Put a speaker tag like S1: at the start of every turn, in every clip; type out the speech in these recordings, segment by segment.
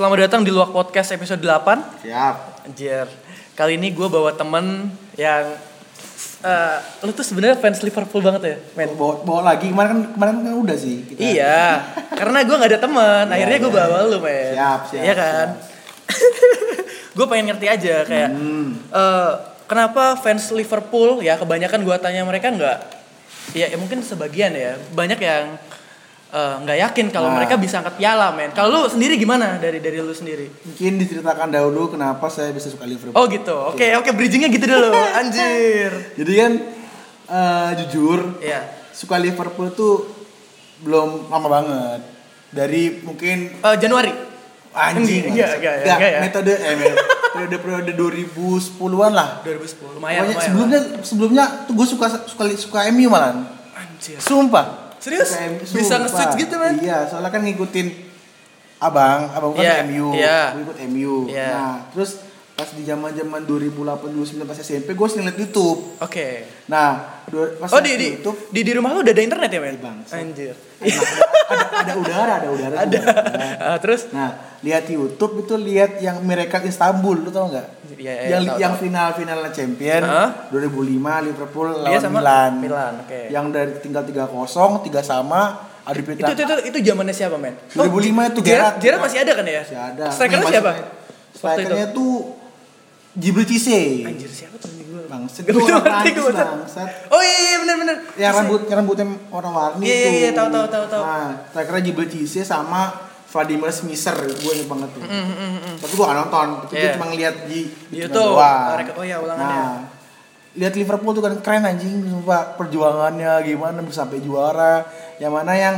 S1: Selamat datang di Luak Podcast episode 8
S2: Siap.
S1: Anjir Kali ini gue bawa temen yang eh, Lu tuh sebenarnya fans Liverpool banget ya men
S2: Bawa, bawa lagi kemarin kan kemarin kan udah sih. Kita.
S1: Iya Karena gue gak ada temen
S2: Iya,
S1: Akhirnya gue
S2: iya.
S1: bawa lu men
S2: Siap, siap,
S1: Iya kan Gue pengen ngerti aja kayak
S2: Hmm.
S1: eh, Kenapa fans Liverpool Ya kebanyakan gue tanya mereka nggak ya, ya mungkin sebagian ya Banyak yang eh, nggak yakin kalau
S2: Nah.
S1: mereka bisa angkat piala men Kalau lu sendiri gimana dari dari lu sendiri
S2: Mungkin diceritakan dahulu kenapa saya bisa suka Liverpool.
S1: Oh gitu. Oke, oke bridgingnya gitu dulu. Anjir.
S2: Jadi kan eh, jujur
S1: Iya.
S2: suka Liverpool tuh belum lama banget. Dari mungkin
S1: Eh, Januari.
S2: anjing.
S1: Enggak, enggak,
S2: Enggak,
S1: enggak ya.
S2: metode eh periode periode 2010-an lah.
S1: 2010. Lumayan, lumayan.
S2: sebelumnya sebelumnya tuh gue suka suka suka MU malah.
S1: Anjir.
S2: Sumpah.
S1: Serius? Bisa nge-switch gitu, man?
S2: Iya, soalnya kan ngikutin abang, abang kan
S1: Iya,
S2: MU, gue ikut MU.
S1: Iya.
S2: Nah, terus pas di zaman zaman 2008 2009 pas SMP gue sering liat YouTube.
S1: Oke.
S2: Nah, dua- pas
S1: Oh di di,
S2: YouTube
S1: di di rumah lu udah ada internet ya, men?
S2: Bangsa.
S1: Anjir.
S2: ada, ada, ada udara, ada udara.
S1: Ada.
S2: juga.
S1: Ah, terus
S2: Nah, lihat YouTube itu lihat yang Miracle Istanbul, lu tau nggak?
S1: Iya, iya,
S2: yang
S1: tahu,
S2: yang
S1: tahu.
S2: final final champion
S1: Hah?
S2: 2005 Liverpool
S1: dia
S2: lawan
S1: sama
S2: Milan.
S1: Milan, oke.
S2: Yang dari tinggal 3-0, 3 sama, adu
S1: Itu itu itu, itu zamannya siapa, men?
S2: 2005 itu
S1: Gerard. Gerard masih ada kan ya?
S2: Masih ada.
S1: Strikernya siapa?
S2: Strikernya tuh Jibril Cisse.
S1: Anjir, siapa tuh gue?
S2: Bangsat.
S1: Gak bisa
S2: orang
S1: ngerti gue.
S2: bangsat.
S1: Oh iya, iya benar benar.
S2: Yang rambut yang rambutnya warna-warni
S1: Iya, iya,
S2: tuh.
S1: iya, tahu, tahu, tahu, tahu.
S2: Nah, strikernya Jibril Cisse sama Vladimir Smisser, gue inget banget tuh.
S1: Mm, mm, mm, mm.
S2: Tapi gue gak nonton, tapi gue
S1: Iya.
S2: cuma ngeliat di,
S1: Di
S2: YouTube doang.
S1: Oh iya, ulangannya.
S2: Nah, lihat Liverpool tuh kan keren anjing, sumpah perjuangannya gimana bisa sampai juara. Yang mana yang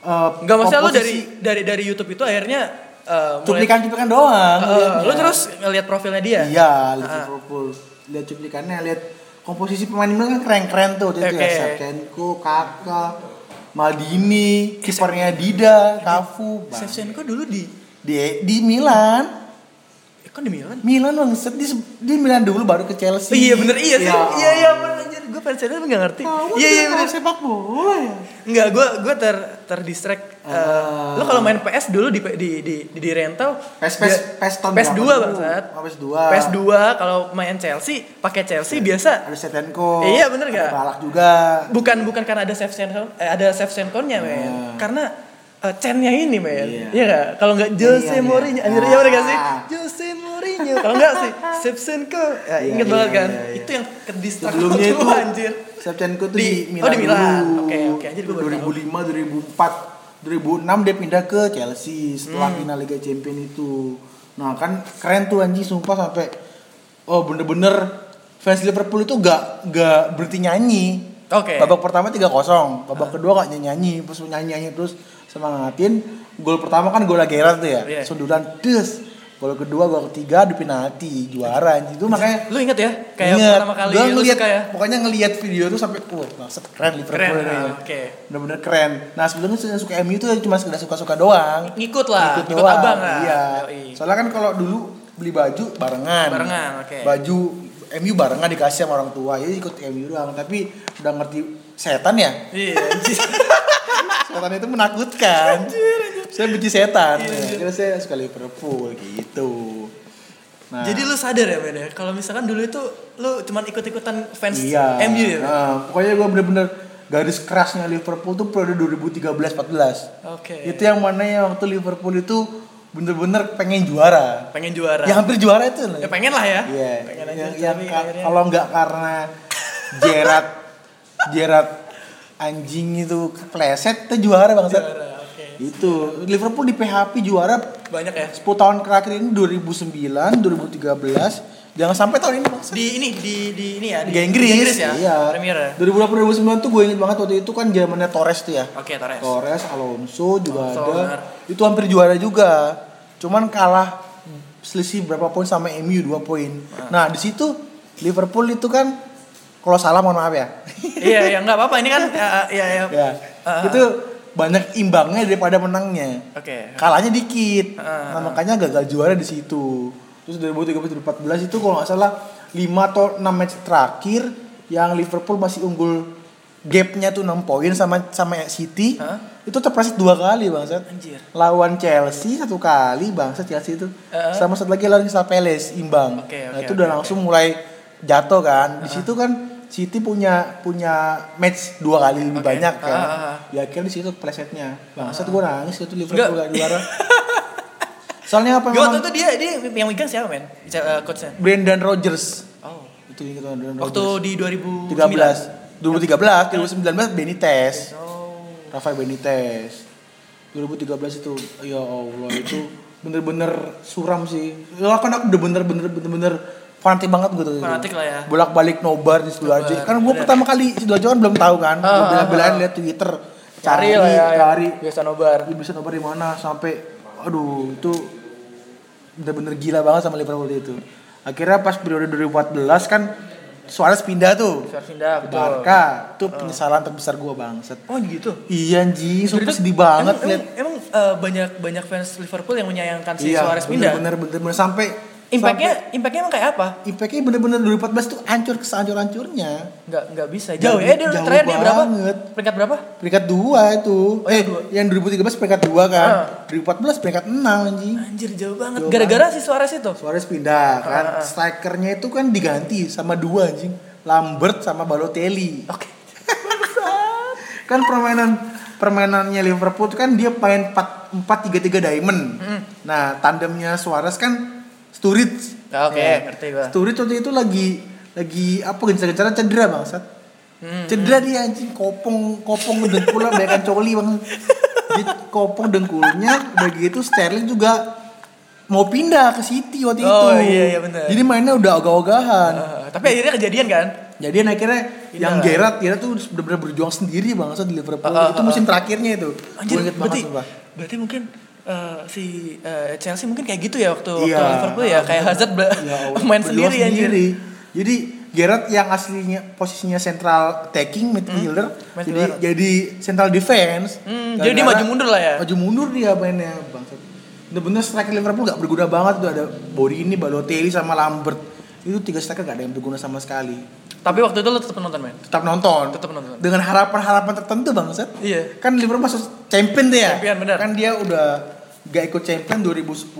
S2: eh,
S1: Enggak masalah lu dari dari dari YouTube itu akhirnya eh, mulai
S2: cuplikan-cuplikan doang.
S1: Eh,
S2: liatnya.
S1: lu terus ngeliat profilnya dia?
S2: Iya, lihat
S1: Ah.
S2: Liverpool. Lihat cuplikannya, lihat komposisi pemain Milan kan keren-keren tuh. Itu
S1: Oke.
S2: ya Shevchenko, Kakak, Maldini, kipernya Dida, Cafu. Bang.
S1: Shevchenko dulu di
S2: Di di Milan.
S1: eh, kan di Milan?
S2: Milan bangset di, di Milan dulu baru ke Chelsea.
S1: iya bener iya sih.
S2: Ya.
S1: Iya iya bener. Gue fans Chelsea tapi gak ngerti. Iya iya
S2: tahu sepak bola ya.
S1: Enggak, gue gue ter terdistract. Eh,
S2: Ah.
S1: Lo kalau main PS dulu di di di di, di rental
S2: PES
S1: dia-
S2: PES tahun
S1: PES 2
S2: berapa tuh?
S1: bangsat.
S2: Oh, PES 2.
S1: PES 2 kalau main Chelsea pakai Chelsea biasa
S2: Ada Shevchenko.
S1: Iya, bener
S2: ada
S1: gak?
S2: Balak juga.
S1: bukan bukan karena ada Shevchenko eh, ada Shevchenko-nya men.
S2: Ah.
S1: Karena eh, Chen-nya ini men.
S2: Iya.
S1: Iya enggak? Kalau enggak Jose
S2: Iya, iya.
S1: Mourinho, anjir
S2: Ah.
S1: iya bener gak sih? Jose Mourinho. Kalau enggak sih Shevchenko. Ya,
S2: Iya,
S1: inget
S2: iya,
S1: banget kan?
S2: iya, iya.
S1: Itu yang kedistrak
S2: Sebelumnya itu
S1: anjir.
S2: Shevchenko tuh
S1: Di-
S2: di,
S1: oh,
S2: Milan
S1: di Milan. Oke, oke, anjir gua baru tahu.
S2: 2005, 2004, 2006 dia pindah ke Chelsea setelah
S1: Hmm.
S2: final Liga Champions itu. Nah, kan keren tuh anjing sumpah sampai oh bener-bener fans Liverpool itu gak gak berhenti nyanyi.
S1: Oke.
S2: Babak pertama 3-0, babak kedua gak nyanyi-nyanyi, terus nyanyi-nyanyi terus semangatin. Gol pertama kan gol Gerrard tuh ya,
S1: Iya.
S2: sundulan des. Gol kedua, gol ketiga adu penalti, juara. Itu makanya
S1: Lu inget ya? Kayak
S2: Ingat.
S1: pertama kali
S2: Gua ngeliat,
S1: suka ya?
S2: Pokoknya ngelihat video itu sampai wah, maksud keren Liverpool
S1: Keren,
S2: ini.
S1: ah, oke.
S2: Bener-bener keren. Nah, sebelumnya saya suka MU itu cuma sekedar suka-suka doang.
S1: Ngikut lah,
S2: Ikut
S1: ikut
S2: doang.
S1: abang lah.
S2: Iya.
S1: Yoi.
S2: Soalnya kan kalau dulu beli baju barengan.
S1: Barengan, oke.
S2: Baju MU barengan dikasih sama orang tua. Jadi ikut MU doang, tapi udah ngerti setan ya.
S1: Iya, anjir.
S2: Setan itu menakutkan. Saya benci setan.
S1: Iya,
S2: Ya,
S1: iya.
S2: Kira saya suka Liverpool gitu. Nah,
S1: Jadi lu sadar ya men ya, kalau misalkan dulu itu lu cuman ikut-ikutan fans
S2: Iya.
S1: MU ya?
S2: Nah, pokoknya gue bener-bener garis kerasnya Liverpool tuh periode 2013-14.
S1: Oke.
S2: Itu yang mana ya waktu Liverpool itu bener-bener pengen juara.
S1: pengen juara.
S2: Ya hampir juara itu.
S1: Ya pengen lah ya.
S2: Iya.
S1: Pengen aja
S2: Yang,
S1: tapi
S2: yang kalau nggak karena Gerard Gerard anjing itu kepleset itu juara bangsa.
S1: Juara.
S2: Itu Liverpool di PHP juara
S1: Banyak ya.
S2: 10 tahun terakhir ini 2009, 2013. Jangan sampai tahun ini bangsa.
S1: Di ini di di ini ya
S2: Liga Inggris,
S1: ya.
S2: iya.
S1: Premier ya.
S2: 2008 2009 tuh gue inget banget waktu itu kan zamannya Torres tuh ya.
S1: Oke, Torres.
S2: Torres, Alonso juga
S1: Alonso,
S2: ada.
S1: benar.
S2: Itu hampir juara juga. Cuman kalah selisih berapa poin sama MU 2 poin. Nah, di situ Liverpool itu kan kalau salah mohon maaf ya.
S1: iya, ya enggak apa-apa. Ini kan ya ya. ya.
S2: ya.
S1: Ah,
S2: itu banyak imbangnya daripada menangnya.
S1: Oke.
S2: Kalahnya dikit.
S1: Ah,
S2: Nah, makanya gagal juara di situ. Terus 2013 2014 itu kalau nggak salah 5 atau 6 match terakhir yang Liverpool masih unggul gapnya tuh 6 poin sama sama City
S1: Hah?
S2: itu terpreset dua kali bangsat
S1: Anjir.
S2: lawan Chelsea satu kali bangsat Chelsea itu
S1: Heeh.
S2: sama satu lagi lawan Crystal Palace imbang
S1: Oke,
S2: nah,
S1: oke,
S2: itu
S1: oke,
S2: udah
S1: oke.
S2: langsung mulai jatuh kan di situ kan City punya punya match dua kali lebih
S1: Oke.
S2: banyak kan
S1: Ah, ah, ah.
S2: ya akhirnya di situ plesetnya bangsat gue nangis itu Liverpool
S1: Enggak.
S2: gak juara soalnya apa
S1: Gue waktu itu dia dia yang megang siapa men? Eh, coachnya.
S2: Brendan Rodgers
S1: Oh.
S2: itu ingat Brendan
S1: Waktu
S2: Rodgers
S1: di 2013.
S2: 13 2013 2019 Benitez
S1: Oh.
S2: Rafael Benitez 2013 itu ya Allah itu bener-bener suram sih ya kan aku udah bener-bener bener-bener fanatik banget gitu
S1: Fanatik lah ya.
S2: bolak balik nobar di sidoarjo kan gue pertama kali sidoarjo kan belum tahu kan
S1: Ah,
S2: gue
S1: ah,
S2: bela-belain
S1: ah.
S2: lihat twitter
S1: Cari lah ya.
S2: cari
S1: Biasa nobar.
S2: dia bisa nobar di mana sampai aduh itu bener-bener gila banget sama Liverpool itu akhirnya pas periode 2014 kan Suarez pindah tuh
S1: Suarez pindah,
S2: ke. Barca itu penyesalan terbesar gue bangsat
S1: Oh gitu.
S2: Iya anjing, sumpah sedih
S1: tuh-
S2: banget
S1: emang,
S2: liat.
S1: emang, emang, eh, banyak banyak fans Liverpool yang menyayangkan si
S2: Iya,
S1: Suarez pindah.
S2: bener bener bener sampai
S1: Impactnya impactnya emang kayak apa?
S2: impactnya bener-bener 2014 tuh hancur kesehancur-hancurnya.
S1: Nggak nggak bisa. Jauh
S2: Jauh-
S1: ya dia
S2: jauh
S1: terakhir dia berapa?
S2: banget.
S1: Peringkat berapa?
S2: Peringkat 2 itu.
S1: Oh,
S2: eh,
S1: dua.
S2: yang 2013 peringkat 2 kan.
S1: Ah.
S2: 2014 peringkat 6 anjing.
S1: Anjir jauh banget. Gara-gara si Suarez itu.
S2: Suarez pindah kan.
S1: Ah, ah.
S2: Strikernya itu kan diganti sama dua anjing. Lambert sama Balotelli.
S1: Oke.
S2: kan permainan permainannya Liverpool kan dia main 4 4 3 3 diamond.
S1: Hmm.
S2: Nah, tandemnya Suarez kan Sturridge.
S1: Ah, Oke,
S2: Ya.
S1: ngerti gua.
S2: Sturridge waktu itu lagi lagi apa gencar-gencaran cedera bangsat.
S1: Hmm,
S2: Cedera dia anjing kopong kopong dengkulnya banyak coli bang. Dia kopong dengkulnya udah gitu Sterling juga mau pindah ke City waktu
S1: Oh,
S2: itu.
S1: iya, iya, bener.
S2: Jadi mainnya udah ogah-ogahan.
S1: Eh, tapi akhirnya kejadian kan?
S2: Jadi akhirnya
S1: Pindah
S2: yang
S1: lah.
S2: Gerrard, Gerrard tuh benar-benar berjuang sendiri bang di Liverpool.
S1: Ah, ah,
S2: itu
S1: ah,
S2: musim terakhirnya itu.
S1: Anjir, berarti,
S2: banget
S1: berarti mungkin eh, si eh, Chelsea mungkin kayak gitu ya waktu,
S2: Iya.
S1: waktu Liverpool ya kayak Hazard
S2: Ya
S1: main
S2: berjuang
S1: sendiri, anjir.
S2: Jadi Gerrard yang aslinya posisinya central attacking midfielder,
S1: Hmm,
S2: jadi
S1: midfielder.
S2: jadi central defense.
S1: Hmm, jadi dia maju mundur lah ya?
S2: Maju mundur dia mainnya bang. Bener-bener striker Liverpool gak berguna banget tuh ada Borini, Balotelli sama Lambert. Itu tiga striker gak ada yang berguna sama sekali.
S1: Tapi waktu itu lo tetap nonton men?
S2: Tetap nonton.
S1: Tetap nonton.
S2: Dengan harapan-harapan tertentu bang Set.
S1: Iya.
S2: Kan Liverpool masuk champion deh ya.
S1: Champion, benar.
S2: Kan dia udah gak ikut champion 2010,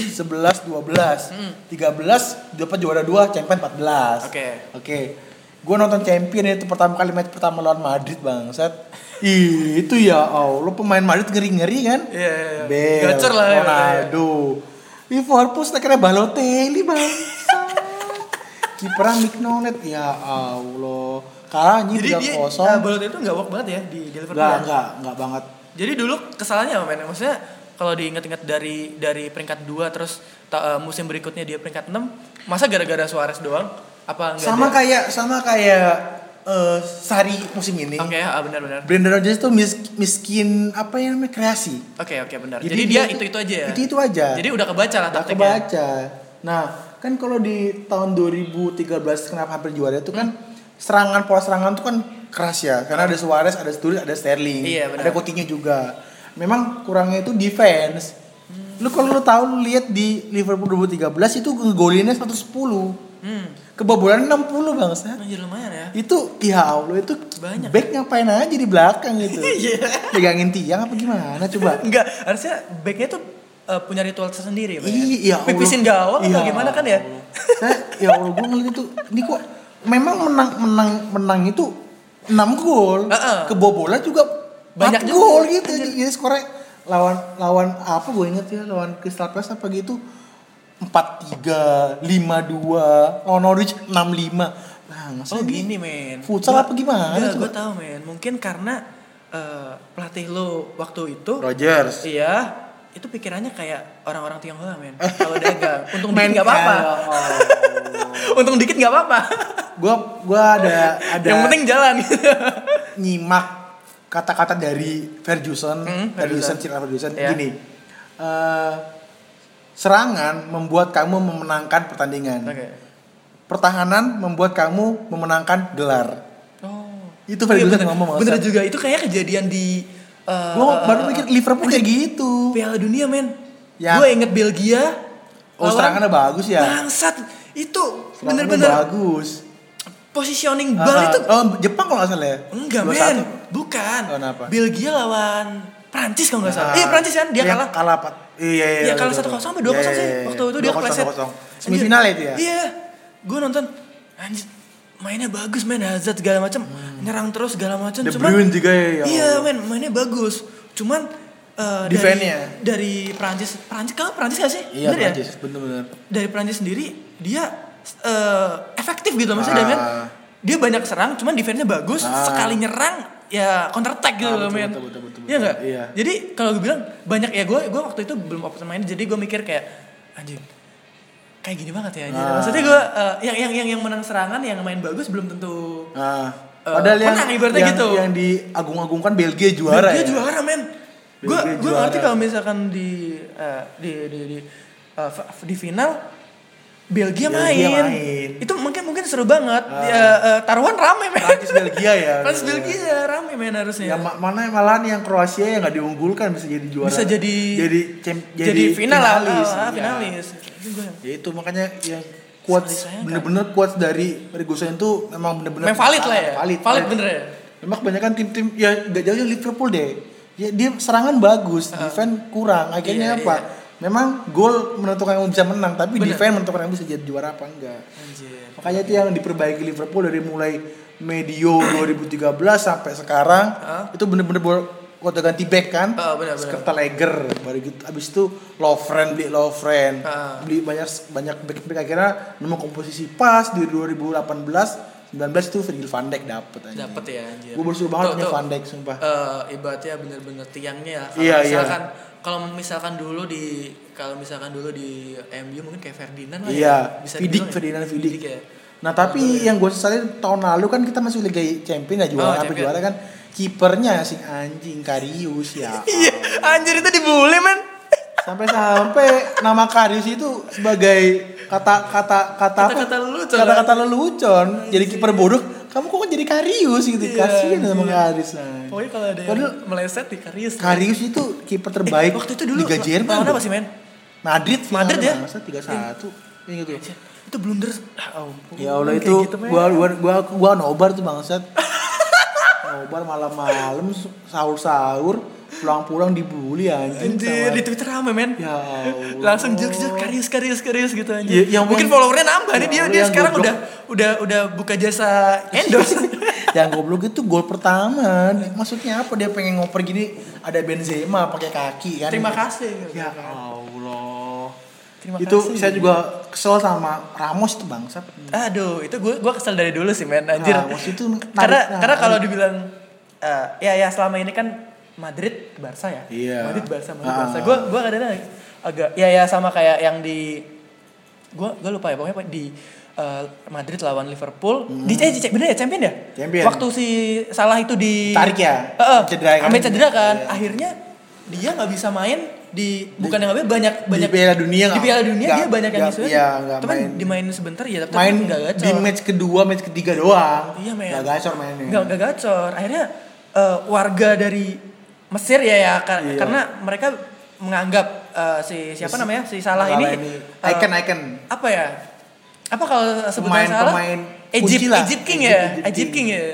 S2: 11, 12, 13 dapat juara 2 champion 14.
S1: Hmm. Oke.
S2: Oke. Gue nonton champion itu pertama kali match pertama lawan Madrid bang. Set. Ih, itu ya Allah pemain Madrid ngeri-ngeri kan?
S1: Iya, iya, iya.
S2: Bel,
S1: Gacor lah ya.
S2: Ronaldo. Liverpool strikernya Balotelli bang. Kiperan Mignolet ya Allah. Kalah
S1: Jadi dia
S2: 3-0.
S1: uh, Balotelli itu nggak work banget ya di, di Liverpool.
S2: Enggak,
S1: ya?
S2: enggak, enggak banget.
S1: Jadi dulu kesalahannya apa men? Maksudnya kalau diinget-inget dari dari peringkat 2 terus ta- eh, musim berikutnya dia peringkat 6, masa gara-gara Suarez doang? Apa enggak
S2: Sama
S1: ada?
S2: kayak sama kayak eh, Sari musim ini.
S1: Oke, ah benar benar.
S2: Brendan Rodgers tuh mis- miskin apa yang namanya kreasi.
S1: Oke, oke benar.
S2: Jadi
S1: Jadi,
S2: dia
S1: dia itu-itu aja ya.
S2: Itu-itu aja.
S1: Jadi udah kebaca lah
S2: Udah
S1: taktiknya.
S2: kebaca. Nah, kan kalau di tahun 2013 kenapa hampir juara itu kan serangan pola serangan tuh kan keras ya karena ada Suarez, ada Sturridge, ada Sterling,
S1: Iya, benar.
S2: ada Coutinho juga. Memang kurangnya itu defense. Lu kalau lu tahu lu lihat di Liverpool 2013 itu ngegolinnya 110.
S1: Hmm.
S2: Kebobolan 60 bangsa.
S1: Anjir lumayan ya.
S2: Itu ya Allah itu
S1: Banyak.
S2: back ngapain aja di belakang gitu.
S1: Iya.
S2: Pegangin tiang apa gimana coba?
S1: Enggak, harusnya backnya tuh eh, punya ritual tersendiri. Ya.
S2: Iya, Allah.
S1: Pipisin gawang
S2: Iya,
S1: atau gimana kan ya?
S2: Saya ya Allah gue ngeliat itu ini kok memang menang menang menang itu 6 gol.
S1: Heeh.
S2: Kebobolan juga
S1: Banyak
S2: gol gitu. Jadi skornya lawan lawan apa gue inget ya lawan Crystal Palace apa gitu 4-3, 5-2, lawan Norwich 6-5. Bang,
S1: Oh gini men.
S2: Futsal
S1: Gua-
S2: apa gimana
S1: Enggak,
S2: coba?
S1: gue tahu men. Mungkin karena eh, pelatih lo waktu itu
S2: Rogers.
S1: Iya, itu pikirannya kayak orang-orang Tionghoa men. Kalau dagang, untung
S2: Main
S1: nggak apa-apa.
S2: Allah.
S1: untung dikit nggak apa-apa.
S2: Gua gua ada ada
S1: Yang penting jalan.
S2: nyimak kata-kata dari Ferguson,
S1: Hmm,
S2: Ferguson,
S1: Ferguson.
S2: Ferguson
S1: Ya.
S2: gini. eh, serangan membuat kamu memenangkan pertandingan.
S1: Oke.
S2: Pertahanan membuat kamu memenangkan gelar.
S1: Oh.
S2: Itu
S1: Iya,
S2: Ferguson
S1: bener,
S2: ngomong
S1: bener juga itu kayak kejadian di eh,
S2: Gua
S1: eh,
S2: baru
S1: eh,
S2: mikir Liverpool kayak gitu.
S1: Piala Dunia men.
S2: Ya.
S1: Gue inget Belgia.
S2: Oh,
S1: lawan-
S2: serangannya bagus ya.
S1: Bangsat. Itu bener-bener
S2: bagus.
S1: positioning
S2: Ah,
S1: bal itu
S2: oh, Jepang kalau nggak salah ya?
S1: enggak
S2: 2-1.
S1: men bukan
S2: Lawan apa?
S1: Belgia lawan Prancis kalau nggak salah
S2: Ah,
S1: iya Prancis kan dia kalah
S2: kalah apa? Iya, iya,
S1: Iya kalah satu kosong sampai dua kosong sih waktu itu dia kepleset.
S2: 2-0. Semifinal ya itu ya?
S1: Iya, gue nonton anjir mainnya bagus main Hazard segala macam nyerang terus segala macam
S2: Hmm.
S1: Cuman
S2: Bruyne juga ya. ya
S1: iya men mainnya bagus cuman eh, dari
S2: Defense-nya.
S1: dari Prancis Prancis kan Prancis gak sih
S2: Iya,
S1: Bener ya?
S2: Prancis, bener-bener.
S1: dari Prancis sendiri dia eh, efektif gitu maksudnya
S2: Ah.
S1: dia banyak serang cuman defense-nya bagus
S2: Ah.
S1: sekali nyerang ya counter attack gitu
S2: Ah,
S1: loh men
S2: betul, betul, betul,
S1: iya
S2: betul.
S1: nggak
S2: Iya.
S1: jadi kalau gue bilang banyak ya gue gue waktu itu belum open main jadi gue mikir kayak anjing kayak gini banget ya anjing.
S2: Ah.
S1: maksudnya gue eh, yang yang yang yang menang serangan yang main bagus belum tentu
S2: Nah,
S1: Eh,
S2: padahal yang,
S1: menang ibaratnya
S2: yang,
S1: gitu.
S2: yang diagung-agungkan Belgia juara
S1: Belgia
S2: ya.
S1: juara men gue gue ngerti kalau misalkan di eh, di di di, fa- di final Belgia,
S2: Belgia
S1: main.
S2: main.
S1: itu mungkin mungkin seru banget
S2: Ah.
S1: Ya, eh, taruhan rame men
S2: Prancis Belgia ya.
S1: Prancis Belgia rame men harusnya
S2: Yang ma- mana malahan yang Kroasia yang nggak diunggulkan bisa jadi juara.
S1: Bisa jadi-
S2: jadi cem-
S1: jadi, final lah
S2: finalis.
S1: ah,
S2: Iya.
S1: finalis
S2: Ya itu makanya yang kuat bener-bener kuat dari Ferguson itu memang bener-bener
S1: valid lah ya
S2: Valid,
S1: valid bener ya
S2: Memang kebanyakan tim-tim ya gak jauh Liverpool deh. Ya dia serangan bagus, defense kurang. Akhirnya
S1: Iya,
S2: apa?
S1: iya.
S2: Memang gol menentukan yang bisa menang, tapi
S1: Bener.
S2: defense menentukan yang bisa jadi juara apa enggak.
S1: Anjir.
S2: Makanya itu yang diperbaiki Liverpool dari mulai medio 2013 sampai sekarang
S1: Hah?
S2: itu bener-bener baru kota ganti back kan
S1: benar, benar.
S2: Skrtelegen baru gitu abis itu Lovren beli Lovren
S1: Ah.
S2: beli banyak banyak back back akhirnya nemu komposisi pas di 2018 19 itu Virgil van Dijk dapet aja
S1: dapet ya anjir
S2: gue bersyukur banget
S1: Tuh,
S2: punya
S1: tuh.
S2: Van Dijk sumpah
S1: eh ibaratnya bener-bener tiangnya ya. Kalau
S2: Iya, iya.
S1: misalkan kalau misalkan dulu di kalau misalkan dulu di MU mungkin kayak Ferdinand lah
S2: iya
S1: ya. Bisa
S2: Vidic
S1: dibilang ya.
S2: Ferdinand Vidic
S1: ya.
S2: nah tapi yang gue sesalin tahun lalu kan kita masih Liga Champion ya
S1: Oh,
S2: juara apa
S1: champion.
S2: juara kan kipernya si anjing Karius ya
S1: Iya, anjir itu dibully men.
S2: Sampai-sampai nama Karius itu sebagai kata kata kata?
S1: Kata-kata lelucon,
S2: kata-kata lelucon jadi kiper bodoh kamu kok jadi Karius gitu
S1: Iya,
S2: kasihan sama
S1: iya.
S2: Karius nah.
S1: Pokoknya kalau ada yang
S2: Padahal
S1: meleset di Karius.
S2: Karius itu kiper terbaik
S1: Eh, waktu itu dulu
S2: Liga Jerman
S1: lawan
S2: loh.
S1: apa sih men?
S2: Madrid
S1: Madrid ya?
S2: masa tiga satu gitu
S1: Itu blunder. Ampun.
S2: ya Allah itu
S1: gitu,
S2: gua gua gua gua nobar tuh bangsat nobar malam-malam sahur-sahur pulang-pulang dibully anjing
S1: Anjir,
S2: sama-
S1: di Twitter rame men.
S2: ya Allah.
S1: Langsung jokes Karius Karius Karius gitu
S2: Ya,
S1: anjir.
S2: yang
S1: Mungkin followernya nambah nih
S2: Ya
S1: dia
S2: Allah,
S1: dia sekarang
S2: goblok.
S1: udah udah udah buka jasa endorse.
S2: yang goblok itu gol pertama maksudnya apa dia pengen ngoper gini ada Benzema pakai kaki kan
S1: Terima kasih.
S2: ya Allah
S1: Terima
S2: itu
S1: kasih.
S2: saya juga kesel sama Ramos tuh bangsat
S1: Aduh, itu gue gua kesel dari dulu sih men anjir.
S2: Ramos itu narik-
S1: karena
S2: narik.
S1: karena kalau dibilang eh, ya ya selama ini kan Madrid Barca ya.
S2: Iya.
S1: Madrid Barca Madrid
S2: Ah.
S1: Barca. Gue gue kadang agak ya ya sama kayak yang di gue gue lupa ya pokoknya di eh, Madrid lawan Liverpool di eh, di- bener ya champion ya
S2: Hmm. Champion.
S1: waktu si salah itu di
S2: Tarik ya?
S1: Eh, eh,
S2: Cedera kan?
S1: cedera kan
S2: Iya.
S1: akhirnya dia nggak bisa main di bukan yang nggak bisa, banyak
S2: di
S1: banyak
S2: Piala Dunia
S1: di Piala Dunia
S2: nggak-
S1: dia banyak yang ngisuin
S2: iya,
S1: tapi
S2: main.
S1: dimainin sebentar ya tapi
S2: main
S1: nggak gacor.
S2: di match kedua match ketiga doang.
S1: Iya, men.
S2: nggak gacor mainnya.
S1: Nggak nggak gacor. Akhirnya eh, warga dari Mesir ya ya ka-
S2: Iya.
S1: karena mereka menganggap eh, si siapa namanya si Salah ini, eh,
S2: icon icon.
S1: apa ya? Apa kalau
S2: Pemain-
S1: Salah?
S2: pemain
S1: Egypt. Egypt King
S2: Egypt-
S1: ya?
S2: Egypt
S1: Egypt
S2: King.
S1: King ya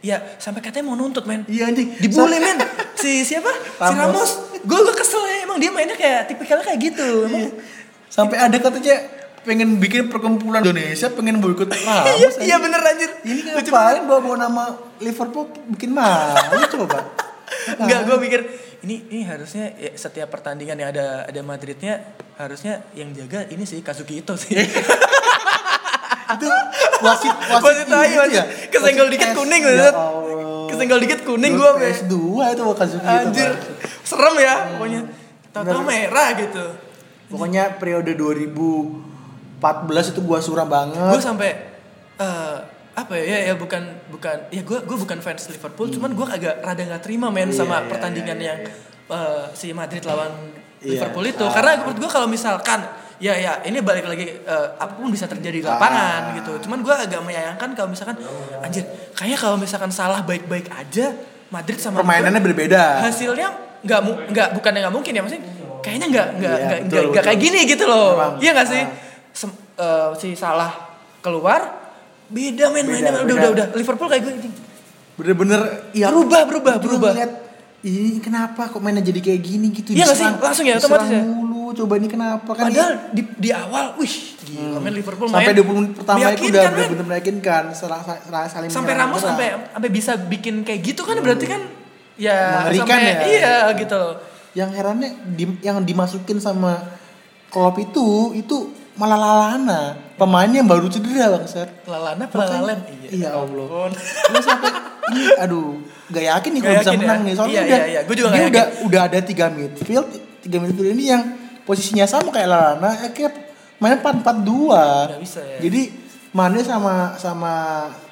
S1: ya sampai katanya mau nuntut men.
S2: Iya anjing.
S1: Dibully men. Si siapa? Si
S2: Ramos.
S1: Ramos. Gue gue kesel ya. Emang dia mainnya kayak tipikalnya kayak gitu. Emang
S2: sampai ada katanya pengen bikin perkumpulan Indonesia pengen boikot Ramos
S1: iya iya bener anjir.
S2: Ini ngapain bawa bawa nama Liverpool bikin malu coba?
S1: Enggak, gue mikir ini ini harusnya ya, setiap pertandingan yang ada ada Madridnya harusnya yang jaga ini sih Kazuki itu sih.
S2: itu wasit
S1: Wasit tai,
S2: itu
S1: wasit. Kesenggol
S2: Wasit
S1: dikit kuning,
S2: ya
S1: wasit. Kesenggol dikit kuning gue be.
S2: PS2 itu Kazuki itu
S1: Anjir,
S2: Bang.
S1: serem ya pokoknya. Tahu-tahu merah gitu.
S2: pokoknya periode 2014 itu gua suram banget
S1: Gue sampai eh, apa ya, ya ya bukan bukan ya gue gue bukan fans Liverpool cuman gue agak rada nggak terima main
S2: Hmm. Iya,
S1: sama
S2: iya,
S1: pertandingan
S2: iya,
S1: yang eh, si Madrid lawan
S2: Iya,
S1: Liverpool itu
S2: ah.
S1: karena menurut gue kalau misalkan ya ya ini balik lagi eh, apa pun bisa terjadi di lapangan
S2: Ah.
S1: gitu. Cuman gue agak menyayangkan kalau misalkan anjir kayaknya kalau misalkan salah baik-baik aja Madrid sama
S2: permainannya
S1: Liverpool,
S2: berbeda.
S1: hasilnya nggak nggak bukan yang nggak mungkin ya maksudnya kayaknya nggak nggak
S2: Iya,
S1: nggak nggak- kayak gini gitu loh. Iya nggak sih?
S2: Ah.
S1: Sem- eh, si salah keluar Beda men
S2: Beda,
S1: mainnya. Udah udah udah. Liverpool kayak gue.
S2: Bener-bener ya
S1: Berubah, berubah, berubah.
S2: Ini kenapa kok mainnya jadi kayak gini gitu?
S1: Iya nggak sih? Langsung ya, otomatis ya?
S2: mulu coba ini kenapa kan
S1: Padahal di di awal, wih, gila men Liverpool
S2: sampai
S1: main
S2: 20 menit pertama itu udah
S1: men.
S2: bener meyakinkan serang, serang, saling
S1: sampai Ramos sampai sampai bisa bikin kayak gitu kan berarti kan ya
S2: Mengerikan
S1: sampai
S2: ya.
S1: iya gitu loh.
S2: yang herannya di- yang dimasukin sama Klopp itu itu malah Lalana pemain yang baru cedera bang Sir
S1: Lalana
S2: Makanya-
S1: Lalen?
S2: iya Allah
S1: ampun.
S2: Lu sampai ini aduh gak yakin nih kalau bisa
S1: yakin ya?
S2: menang nih soalnya
S1: Iya,
S2: udah
S1: iya, iya. Gua juga
S2: dia udah udah ada tiga midfield tiga midfield ini yang posisinya sama kayak Lalana eh, kayak main empat empat dua
S1: bisa ya.
S2: jadi Mane sama sama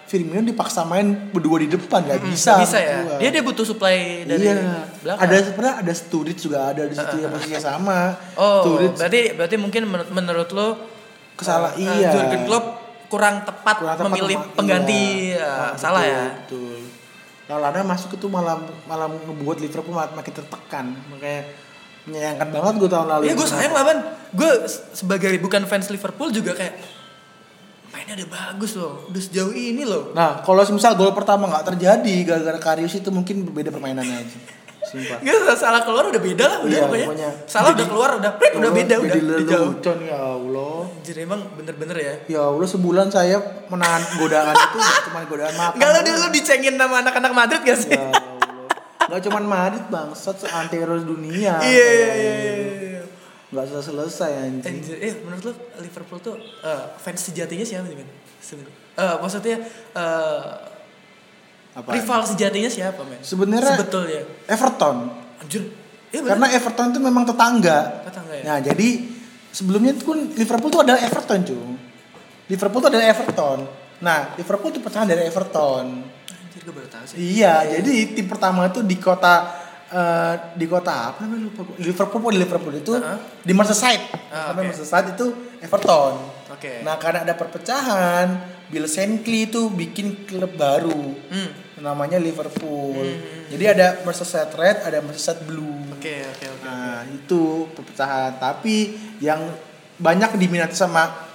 S2: Firmino dipaksa main berdua di depan nggak bisa
S1: Nggak bisa ya.
S2: berdua.
S1: Dia dia butuh supply dari
S2: iya
S1: belakang.
S2: ada sebenarnya ada Sturridge juga ada di situ yang posisinya sama
S1: Oh,
S2: Sturridge
S1: berarti berarti mungkin menurut, menurut lo
S2: Kesalah-
S1: eh,
S2: iya.
S1: Jurgen Klopp kurang tepat,
S2: kurang tepat
S1: memilih
S2: sama-
S1: pengganti
S2: iya.
S1: eh,
S2: Ah,
S1: salah
S2: betul,
S1: ya.
S2: betul Lalana masuk itu malah malah ngebuat Liverpool mak- makin tertekan makanya menyayangkan banget gue tahun lalu
S1: Iya gue sayang lah ban. Gue sebagai bukan fans Liverpool juga kayak mainnya udah bagus loh, udah sejauh ini loh.
S2: nah kalau misal gol pertama nggak terjadi gara-gara Karius itu mungkin berbeda permainannya aja sumpah
S1: Gak salah keluar udah beda lah udah
S2: Iya,
S1: pokoknya.
S2: pokoknya.
S1: Salah
S2: Jadi-
S1: udah keluar udah prit udah beda udah
S2: jadi
S1: udah jauh.
S2: lelucon ya Allah
S1: Anjir emang bener-bener ya.
S2: ya Allah sebulan saya menahan godaan itu cuma godaan makan
S1: Enggak lo dulu dicengin sama anak-anak Madrid gak sih?
S2: ya gak cuma Madrid bangsat seantero dunia
S1: Iya iya iya. iya.
S2: nggak selesai selesai anjing
S1: Anjir, eh menurut lo Liverpool tuh eh, fans sejatinya siapa sih men? Sebenernya. Eh, maksudnya eh,
S2: Apa?
S1: rival sejatinya siapa men?
S2: Sebenarnya-
S1: sebetulnya.
S2: Everton
S1: Anjir. Iya bener.
S2: karena Everton itu memang tetangga
S1: Tetangga ya?
S2: nah jadi sebelumnya itu kan Liverpool itu adalah Everton cuy Liverpool itu adalah Everton nah Liverpool itu pecahan dari Everton
S1: Anjir gue baru tahu sih.
S2: Iya, jadi tim pertama itu di kota eh, di kota apa namanya lupa gua. Liverpool di Liverpool itu
S1: Uh-huh.
S2: di Merseyside.
S1: Ah,
S2: Karena
S1: oke.
S2: Merseyside itu Everton.
S1: Oke.
S2: Nah, karena ada perpecahan, Bill Shankly itu bikin klub baru.
S1: Hmm.
S2: Namanya Liverpool.
S1: Hmm.
S2: Jadi ada Merseyside Red, ada Merseyside Blue.
S1: Oke oke oke.
S2: Nah, itu perpecahan. Tapi yang banyak diminati sama